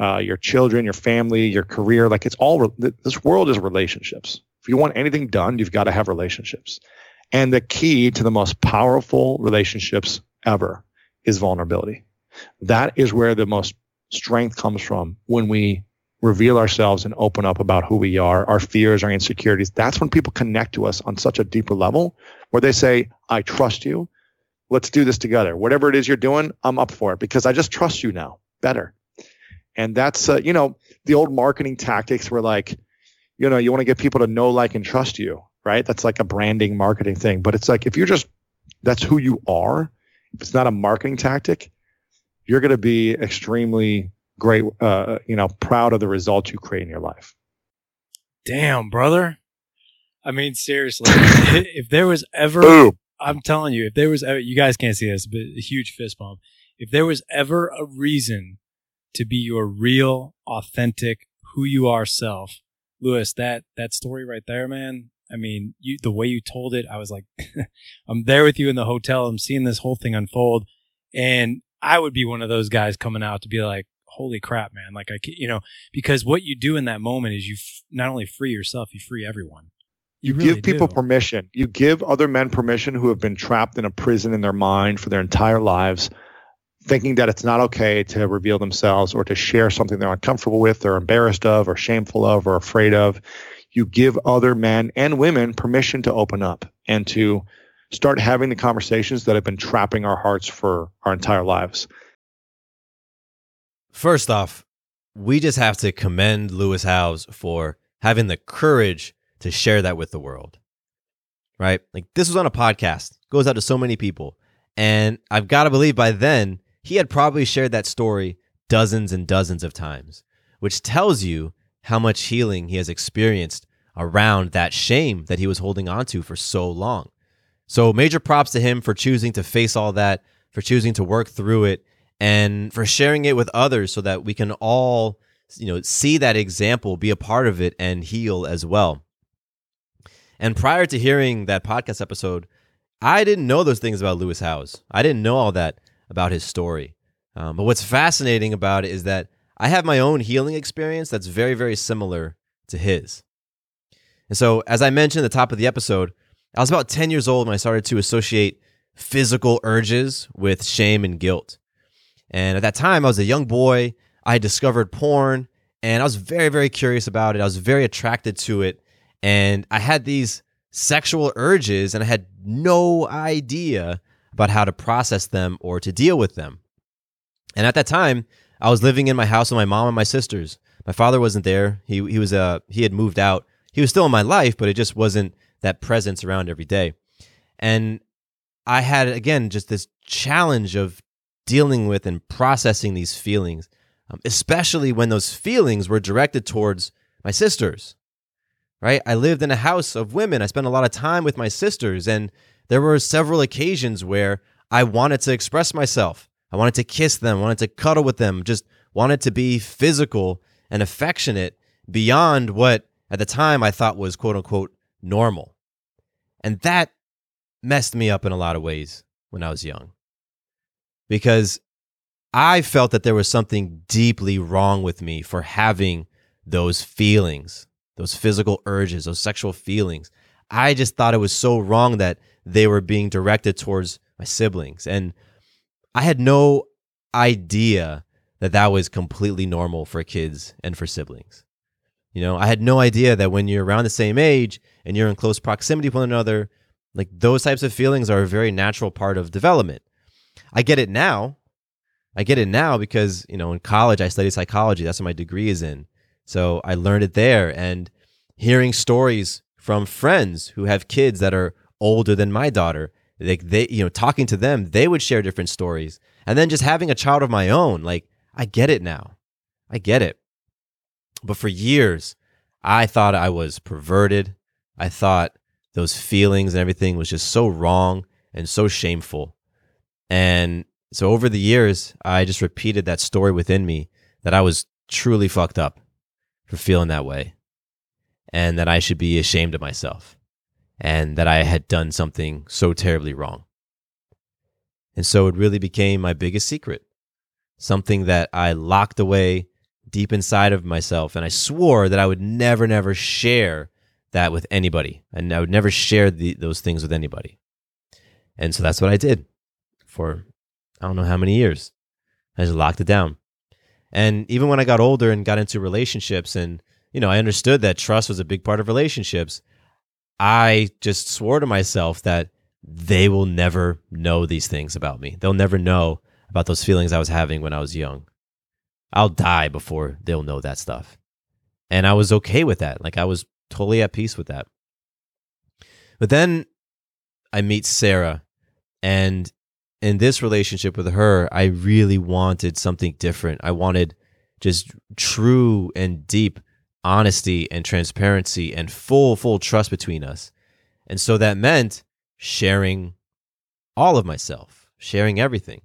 uh, your children, your family, your career. Like it's all, this world is relationships. If you want anything done, you've got to have relationships. And the key to the most powerful relationships ever is vulnerability. That is where the most strength comes from when we reveal ourselves and open up about who we are, our fears, our insecurities. That's when people connect to us on such a deeper level where they say, I trust you. Let's do this together. Whatever it is you're doing, I'm up for it because I just trust you now better. And that's, uh, you know, the old marketing tactics were like, you know, you want to get people to know, like, and trust you, right? That's like a branding marketing thing. But it's like, if you're just, that's who you are, if it's not a marketing tactic, you're going to be extremely great, uh, you know, proud of the results you create in your life. Damn, brother. I mean, seriously, if there was ever, Boom. I'm telling you, if there was ever, you guys can't see this, but a huge fist bump. If there was ever a reason to be your real, authentic, who you are self, Lewis, that, that story right there, man. I mean, you, the way you told it, I was like, I'm there with you in the hotel. I'm seeing this whole thing unfold. And I would be one of those guys coming out to be like, holy crap, man. Like I, can you know, because what you do in that moment is you f- not only free yourself, you free everyone. You, you really give people do. permission. You give other men permission who have been trapped in a prison in their mind for their entire lives, thinking that it's not okay to reveal themselves or to share something they're uncomfortable with, or embarrassed of, or shameful of, or afraid of. You give other men and women permission to open up and to start having the conversations that have been trapping our hearts for our entire lives. First off, we just have to commend Lewis Howes for having the courage to share that with the world. Right? Like this was on a podcast, goes out to so many people. And I've got to believe by then he had probably shared that story dozens and dozens of times, which tells you how much healing he has experienced around that shame that he was holding onto for so long. So, major props to him for choosing to face all that, for choosing to work through it, and for sharing it with others so that we can all you know see that example be a part of it and heal as well. And prior to hearing that podcast episode i didn't know those things about lewis howes. I didn't know all that about his story um, but what's fascinating about it is that i have my own healing experience that's very very similar to his and so as i mentioned at the top of the episode i was about 10 years old when i started to associate physical urges with shame and guilt and at that time, I was a young boy. I discovered porn and I was very, very curious about it. I was very attracted to it. And I had these sexual urges and I had no idea about how to process them or to deal with them. And at that time, I was living in my house with my mom and my sisters. My father wasn't there. He he was uh he had moved out. He was still in my life, but it just wasn't that presence around every day. And I had again just this challenge of dealing with and processing these feelings, um, especially when those feelings were directed towards my sisters. Right? I lived in a house of women. I spent a lot of time with my sisters, and there were several occasions where I wanted to express myself. I wanted to kiss them, wanted to cuddle with them, just wanted to be physical and affectionate beyond what at the time I thought was quote unquote normal. And that messed me up in a lot of ways when I was young because I felt that there was something deeply wrong with me for having those feelings, those physical urges, those sexual feelings. I just thought it was so wrong that they were being directed towards my siblings. And I had no idea that that was completely normal for kids and for siblings. You know, I had no idea that when you're around the same age and you're in close proximity with one another, like those types of feelings are a very natural part of development. I get it now. I get it now because, you know, in college I studied psychology. That's what my degree is in. So I learned it there. And hearing stories from friends who have kids that are older than my daughter. Like they, you know, talking to them, they would share different stories. And then just having a child of my own, like I get it now. I get it. But for years, I thought I was perverted. I thought those feelings and everything was just so wrong and so shameful. And so over the years, I just repeated that story within me that I was truly fucked up for feeling that way and that I should be ashamed of myself and that I had done something so terribly wrong. And so it really became my biggest secret, something that I locked away deep inside of myself. And I swore that I would never, never share that with anybody. And I would never share the, those things with anybody. And so that's what I did for I don't know how many years. I just locked it down. And even when I got older and got into relationships and, you know, I understood that trust was a big part of relationships, I just swore to myself that they will never know these things about me. They'll never know about those feelings I was having when I was young. I'll die before they'll know that stuff. And I was okay with that. Like I was totally at peace with that. But then I meet Sarah and in this relationship with her, I really wanted something different. I wanted just true and deep honesty and transparency and full, full trust between us. And so that meant sharing all of myself, sharing everything.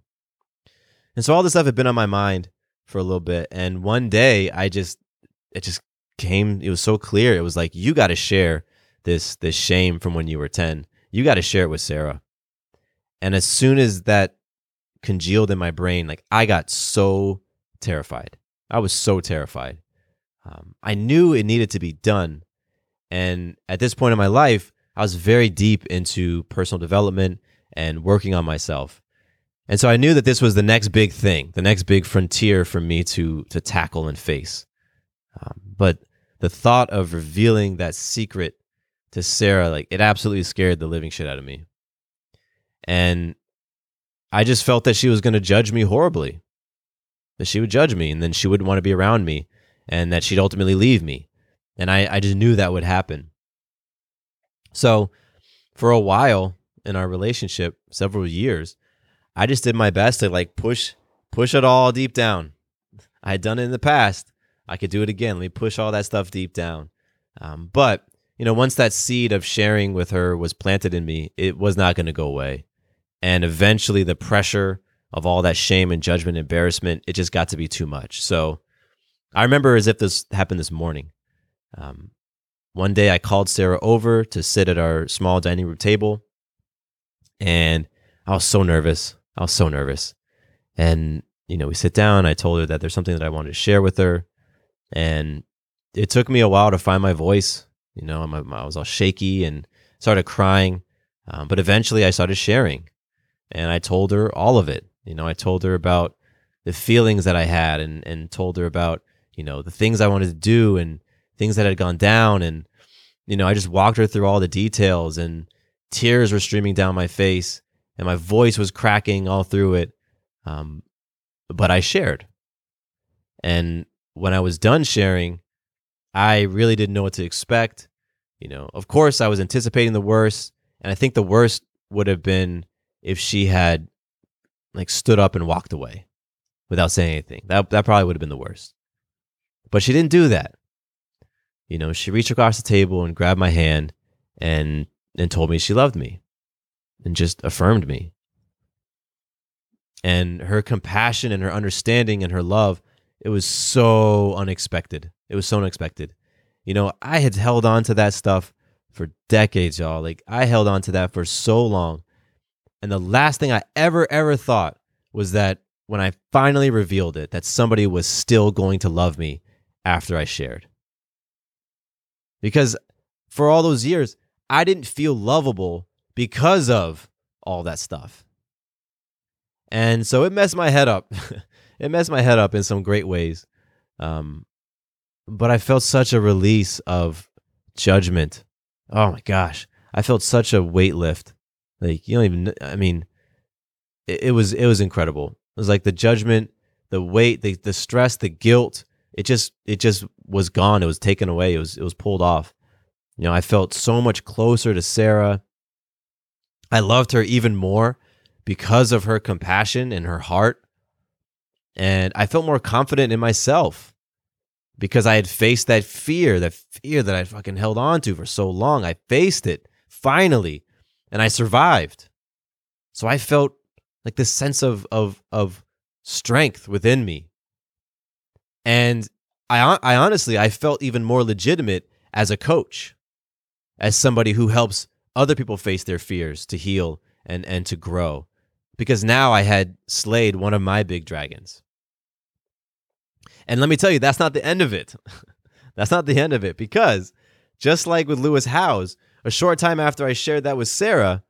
And so all this stuff had been on my mind for a little bit. And one day I just, it just came, it was so clear. It was like, you got to share this, this shame from when you were 10. You got to share it with Sarah. And as soon as that congealed in my brain, like I got so terrified. I was so terrified. Um, I knew it needed to be done. And at this point in my life, I was very deep into personal development and working on myself. And so I knew that this was the next big thing, the next big frontier for me to to tackle and face. Um, but the thought of revealing that secret to Sarah, like it absolutely scared the living shit out of me. And I just felt that she was going to judge me horribly. That she would judge me and then she wouldn't want to be around me and that she'd ultimately leave me. And I, I just knew that would happen. So for a while in our relationship, several years, I just did my best to like push push it all deep down. I had done it in the past. I could do it again. Let me push all that stuff deep down. Um, but you know, once that seed of sharing with her was planted in me, it was not going to go away. And eventually the pressure of all that shame and judgment, embarrassment, it just got to be too much. So I remember as if this happened this morning. Um, one day I called Sarah over to sit at our small dining room table. And I was so nervous. I was so nervous. And, you know, we sit down. I told her that there's something that I wanted to share with her. And it took me a while to find my voice. You know, I was all shaky and started crying. Um, but eventually I started sharing and I told her all of it. You know, I told her about the feelings that I had and, and told her about, you know, the things I wanted to do and things that had gone down. And, you know, I just walked her through all the details and tears were streaming down my face and my voice was cracking all through it. Um, but I shared. And when I was done sharing, I really didn't know what to expect. You know, of course, I was anticipating the worst. And I think the worst would have been if she had like stood up and walked away without saying anything. That that probably would have been the worst. But she didn't do that. You know, she reached across the table and grabbed my hand and and told me she loved me and just affirmed me. And her compassion and her understanding and her love, it was so unexpected. It was so unexpected. You know, I had held on to that stuff for decades, y'all. Like I held on to that for so long. And the last thing I ever, ever thought was that when I finally revealed it, that somebody was still going to love me after I shared. Because for all those years, I didn't feel lovable because of all that stuff. And so it messed my head up. it messed my head up in some great ways. Um, but I felt such a release of judgment. Oh my gosh. I felt such a weight lift like you don't even. I mean, it, it was it was incredible. It was like the judgment, the weight, the the stress, the guilt. It just it just was gone. It was taken away. It was it was pulled off. You know, I felt so much closer to Sarah. I loved her even more because of her compassion and her heart. And I felt more confident in myself because I had faced that fear, that fear that I fucking held on to for so long. I faced it finally and I survived. So I felt like this sense of of of strength within me. And I I honestly I felt even more legitimate as a coach, as somebody who helps other people face their fears to heal and and to grow. Because now I had slayed one of my big dragons. And let me tell you, that's not the end of it. that's not the end of it because just like with Lewis Howes, a short time after I shared that with Sarah,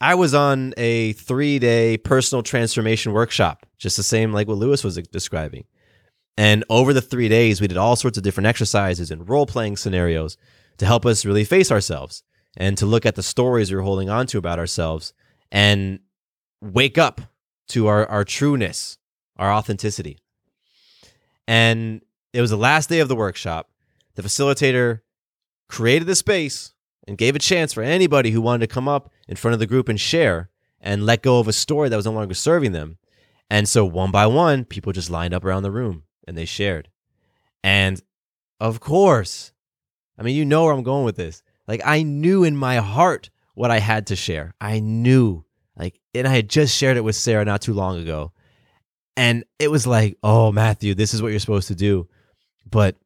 I was on a three day personal transformation workshop, just the same like what Lewis was describing. And over the three days, we did all sorts of different exercises and role playing scenarios to help us really face ourselves and to look at the stories we are holding on to about ourselves and wake up to our, our trueness, our authenticity. And it was the last day of the workshop. The facilitator created the space and gave a chance for anybody who wanted to come up in front of the group and share and let go of a story that was no longer serving them. And so one by one, people just lined up around the room and they shared. And of course, I mean, you know where I'm going with this. Like, I knew in my heart what I had to share. I knew, like, and I had just shared it with Sarah not too long ago. And it was like, oh, Matthew, this is what you're supposed to do. But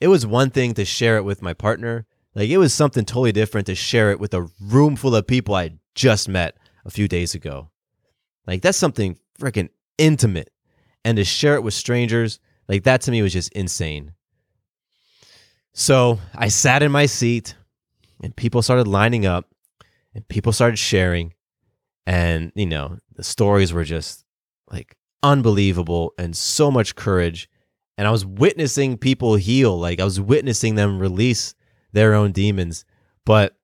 it was one thing to share it with my partner like it was something totally different to share it with a room full of people I just met a few days ago. Like that's something freaking intimate. And to share it with strangers, like that to me was just insane. So I sat in my seat and people started lining up and people started sharing. And, you know, the stories were just like unbelievable and so much courage. And I was witnessing people heal. Like I was witnessing them release their own demons. But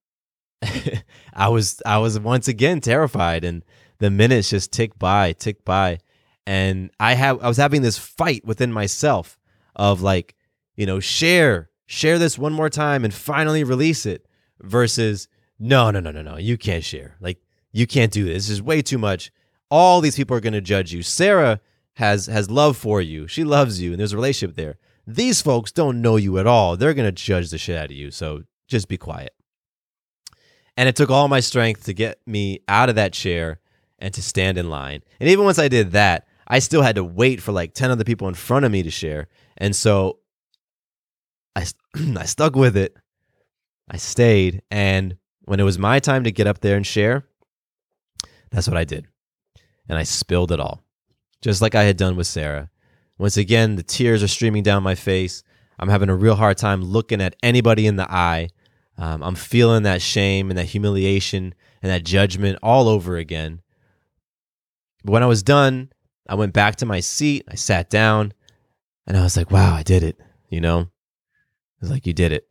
I was I was once again terrified and the minutes just tick by, tick by. And I have I was having this fight within myself of like, you know, share, share this one more time and finally release it versus no, no, no, no, no. You can't share. Like you can't do this. This is way too much. All these people are going to judge you. Sarah has has love for you. She loves you and there's a relationship there. These folks don't know you at all. They're going to judge the shit out of you. So just be quiet. And it took all my strength to get me out of that chair and to stand in line. And even once I did that, I still had to wait for like 10 other people in front of me to share. And so I, I stuck with it. I stayed. And when it was my time to get up there and share, that's what I did. And I spilled it all, just like I had done with Sarah. Once again, the tears are streaming down my face. I'm having a real hard time looking at anybody in the eye. Um, I'm feeling that shame and that humiliation and that judgment all over again. But when I was done, I went back to my seat. I sat down and I was like, wow, I did it. You know, it was like, you did it.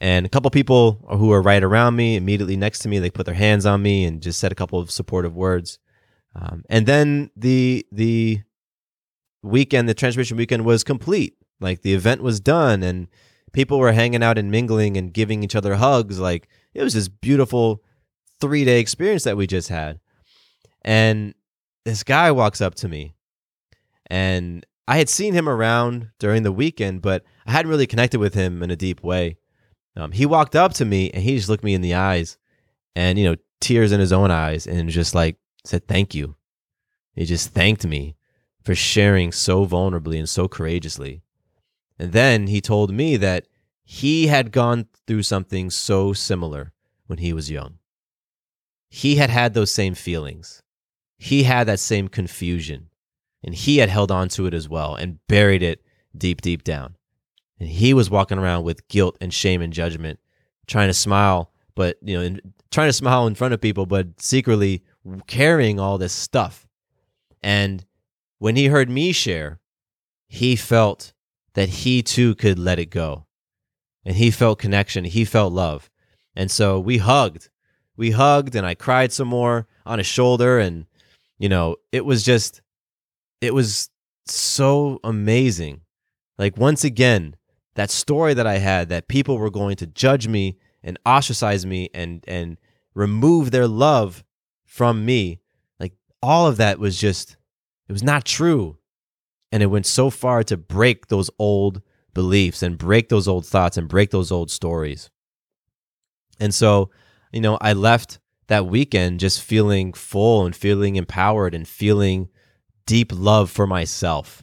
And a couple people who were right around me, immediately next to me, they put their hands on me and just said a couple of supportive words. Um, and then the the weekend, the transformation weekend was complete. Like the event was done and people were hanging out and mingling and giving each other hugs. Like it was this beautiful three day experience that we just had. And this guy walks up to me and I had seen him around during the weekend, but I hadn't really connected with him in a deep way. Um, he walked up to me and he just looked me in the eyes and, you know, tears in his own eyes and just like said, thank you. He just thanked me for sharing so vulnerably and so courageously. And then he told me that he had gone through something so similar when he was young. He had had those same feelings. He had that same confusion. And he had held on to it as well and buried it deep, deep down. And he was walking around with guilt and shame and judgment, trying to smile, but, you know, trying to smile in front of people, but secretly carrying all this stuff. And when he heard me share, he felt that he too could let it go. And he felt connection, he felt love. And so we hugged. We hugged and I cried some more on his shoulder and you know, it was just it was so amazing. Like once again, that story that I had that people were going to judge me and ostracize me and and remove their love from me, like all of that was just it was not true. And it went so far to break those old beliefs and break those old thoughts and break those old stories. And so, you know, I left that weekend just feeling full and feeling empowered and feeling deep love for myself.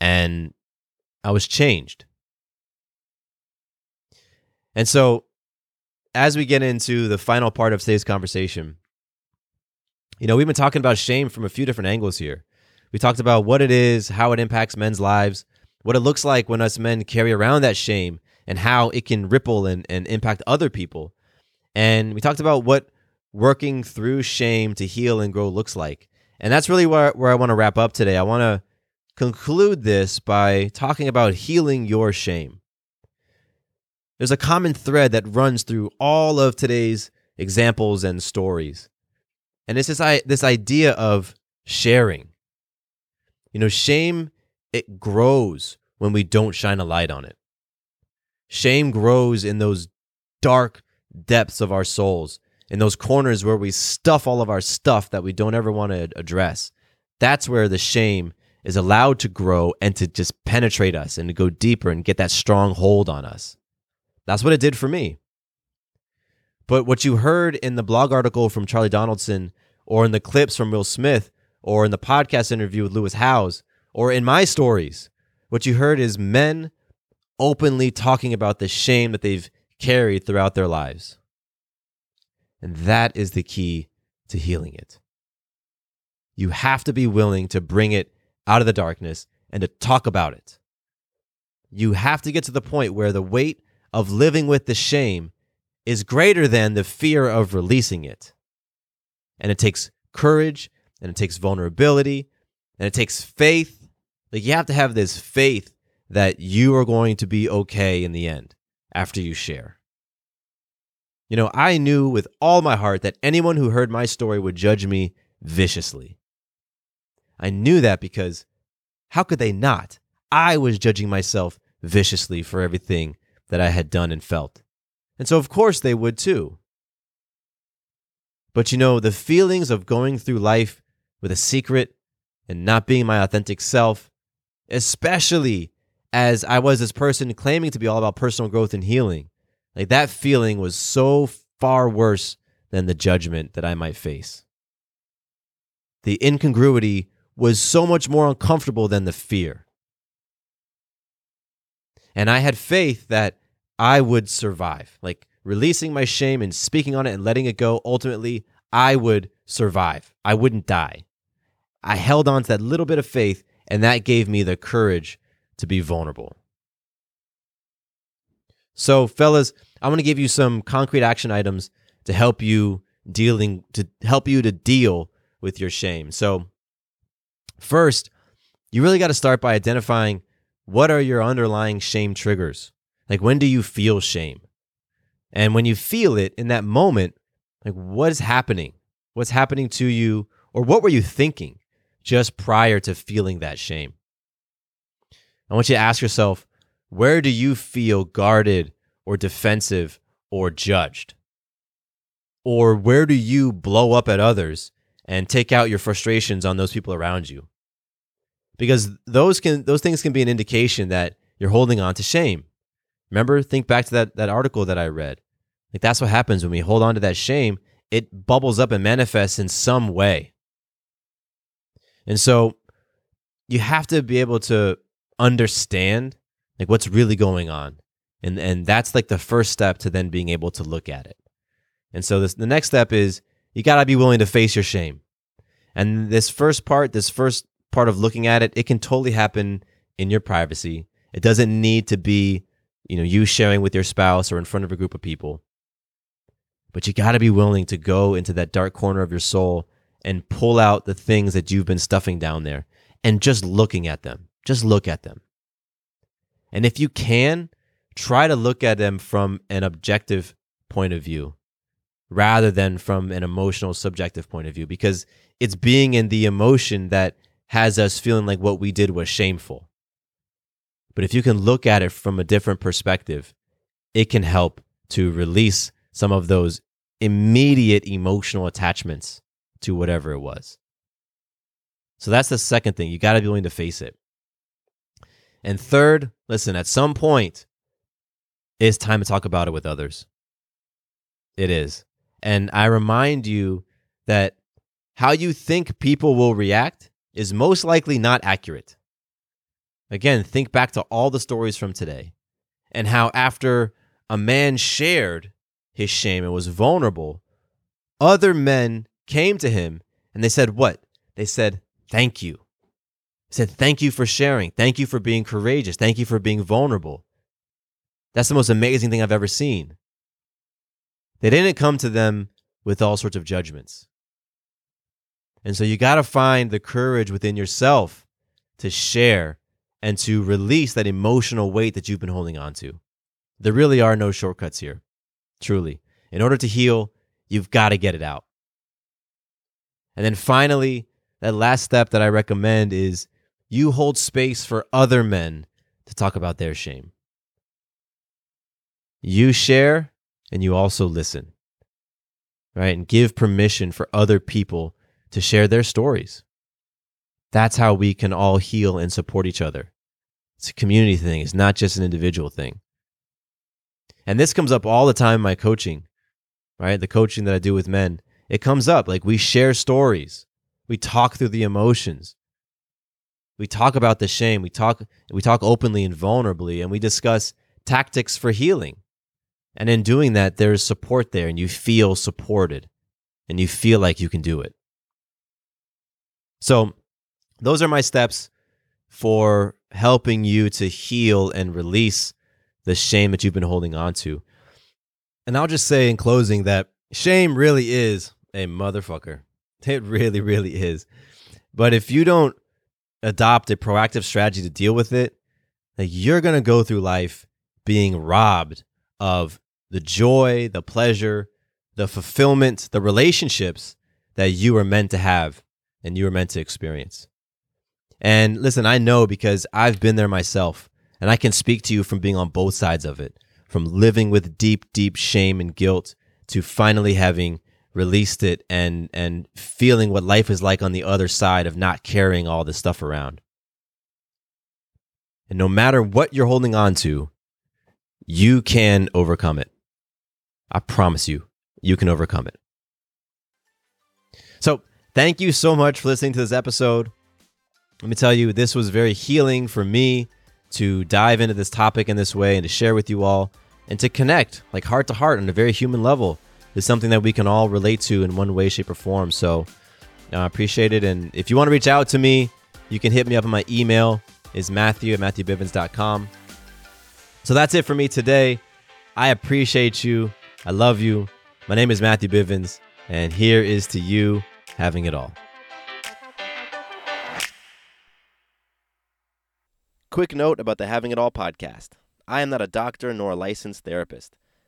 And I was changed. And so, as we get into the final part of today's conversation, you know, we've been talking about shame from a few different angles here. We talked about what it is, how it impacts men's lives, what it looks like when us men carry around that shame, and how it can ripple and, and impact other people. And we talked about what working through shame to heal and grow looks like. And that's really where, where I want to wrap up today. I want to conclude this by talking about healing your shame. There's a common thread that runs through all of today's examples and stories. And it's this, this idea of sharing. You know, shame, it grows when we don't shine a light on it. Shame grows in those dark depths of our souls, in those corners where we stuff all of our stuff that we don't ever want to address. That's where the shame is allowed to grow and to just penetrate us and to go deeper and get that strong hold on us. That's what it did for me. But what you heard in the blog article from Charlie Donaldson, or in the clips from Will Smith, or in the podcast interview with Lewis Howes, or in my stories, what you heard is men openly talking about the shame that they've carried throughout their lives. And that is the key to healing it. You have to be willing to bring it out of the darkness and to talk about it. You have to get to the point where the weight of living with the shame is greater than the fear of releasing it. And it takes courage and it takes vulnerability and it takes faith. Like you have to have this faith that you are going to be okay in the end after you share. You know, I knew with all my heart that anyone who heard my story would judge me viciously. I knew that because how could they not? I was judging myself viciously for everything that I had done and felt. And so, of course, they would too. But you know, the feelings of going through life with a secret and not being my authentic self, especially as I was this person claiming to be all about personal growth and healing, like that feeling was so far worse than the judgment that I might face. The incongruity was so much more uncomfortable than the fear. And I had faith that I would survive. Like releasing my shame and speaking on it and letting it go, ultimately, I would survive. I wouldn't die. I held on to that little bit of faith, and that gave me the courage to be vulnerable. So, fellas, I want to give you some concrete action items to help you dealing to help you to deal with your shame. So, first, you really got to start by identifying what are your underlying shame triggers? Like when do you feel shame? And when you feel it in that moment, like what is happening? What's happening to you or what were you thinking just prior to feeling that shame? I want you to ask yourself, where do you feel guarded or defensive or judged? Or where do you blow up at others and take out your frustrations on those people around you? Because those can those things can be an indication that you're holding on to shame. Remember, think back to that, that article that I read. Like that's what happens when we hold on to that shame, it bubbles up and manifests in some way. And so you have to be able to understand like what's really going on. And and that's like the first step to then being able to look at it. And so this the next step is you got to be willing to face your shame. And this first part, this first part of looking at it, it can totally happen in your privacy. It doesn't need to be, you know, you sharing with your spouse or in front of a group of people. But you got to be willing to go into that dark corner of your soul and pull out the things that you've been stuffing down there and just looking at them. Just look at them. And if you can, try to look at them from an objective point of view rather than from an emotional, subjective point of view, because it's being in the emotion that has us feeling like what we did was shameful. But if you can look at it from a different perspective, it can help to release some of those immediate emotional attachments to whatever it was. So that's the second thing. You got to be willing to face it. And third, listen, at some point, it's time to talk about it with others. It is. And I remind you that how you think people will react is most likely not accurate. Again, think back to all the stories from today and how after a man shared his shame and was vulnerable, other men came to him and they said, What? They said, Thank you. Said, Thank you for sharing. Thank you for being courageous. Thank you for being vulnerable. That's the most amazing thing I've ever seen. They didn't come to them with all sorts of judgments. And so you got to find the courage within yourself to share and to release that emotional weight that you've been holding on to. There really are no shortcuts here, truly. In order to heal, you've got to get it out. And then finally, that last step that I recommend is you hold space for other men to talk about their shame. You share and you also listen, right? And give permission for other people to share their stories. That's how we can all heal and support each other. It's a community thing, it's not just an individual thing. And this comes up all the time in my coaching, right? The coaching that I do with men. It comes up like we share stories. We talk through the emotions. We talk about the shame. We talk we talk openly and vulnerably and we discuss tactics for healing. And in doing that there's support there and you feel supported and you feel like you can do it. So, those are my steps for helping you to heal and release the shame that you've been holding on to. And I'll just say in closing that shame really is a motherfucker. It really, really is. But if you don't adopt a proactive strategy to deal with it, that you're going to go through life being robbed of the joy, the pleasure, the fulfillment, the relationships that you were meant to have and you were meant to experience. And listen, I know because I've been there myself, and I can speak to you from being on both sides of it, from living with deep, deep shame and guilt to finally having released it and and feeling what life is like on the other side of not carrying all this stuff around. And no matter what you're holding on to, you can overcome it. I promise you, you can overcome it. So, thank you so much for listening to this episode. Let me tell you, this was very healing for me to dive into this topic in this way and to share with you all and to connect like heart to heart on a very human level is something that we can all relate to in one way, shape, or form. So I uh, appreciate it. And if you want to reach out to me, you can hit me up on my email is matthew at matthewbivens.com. So that's it for me today. I appreciate you. I love you. My name is Matthew Bivens, and here is to you having it all. Quick note about the Having It All podcast. I am not a doctor nor a licensed therapist.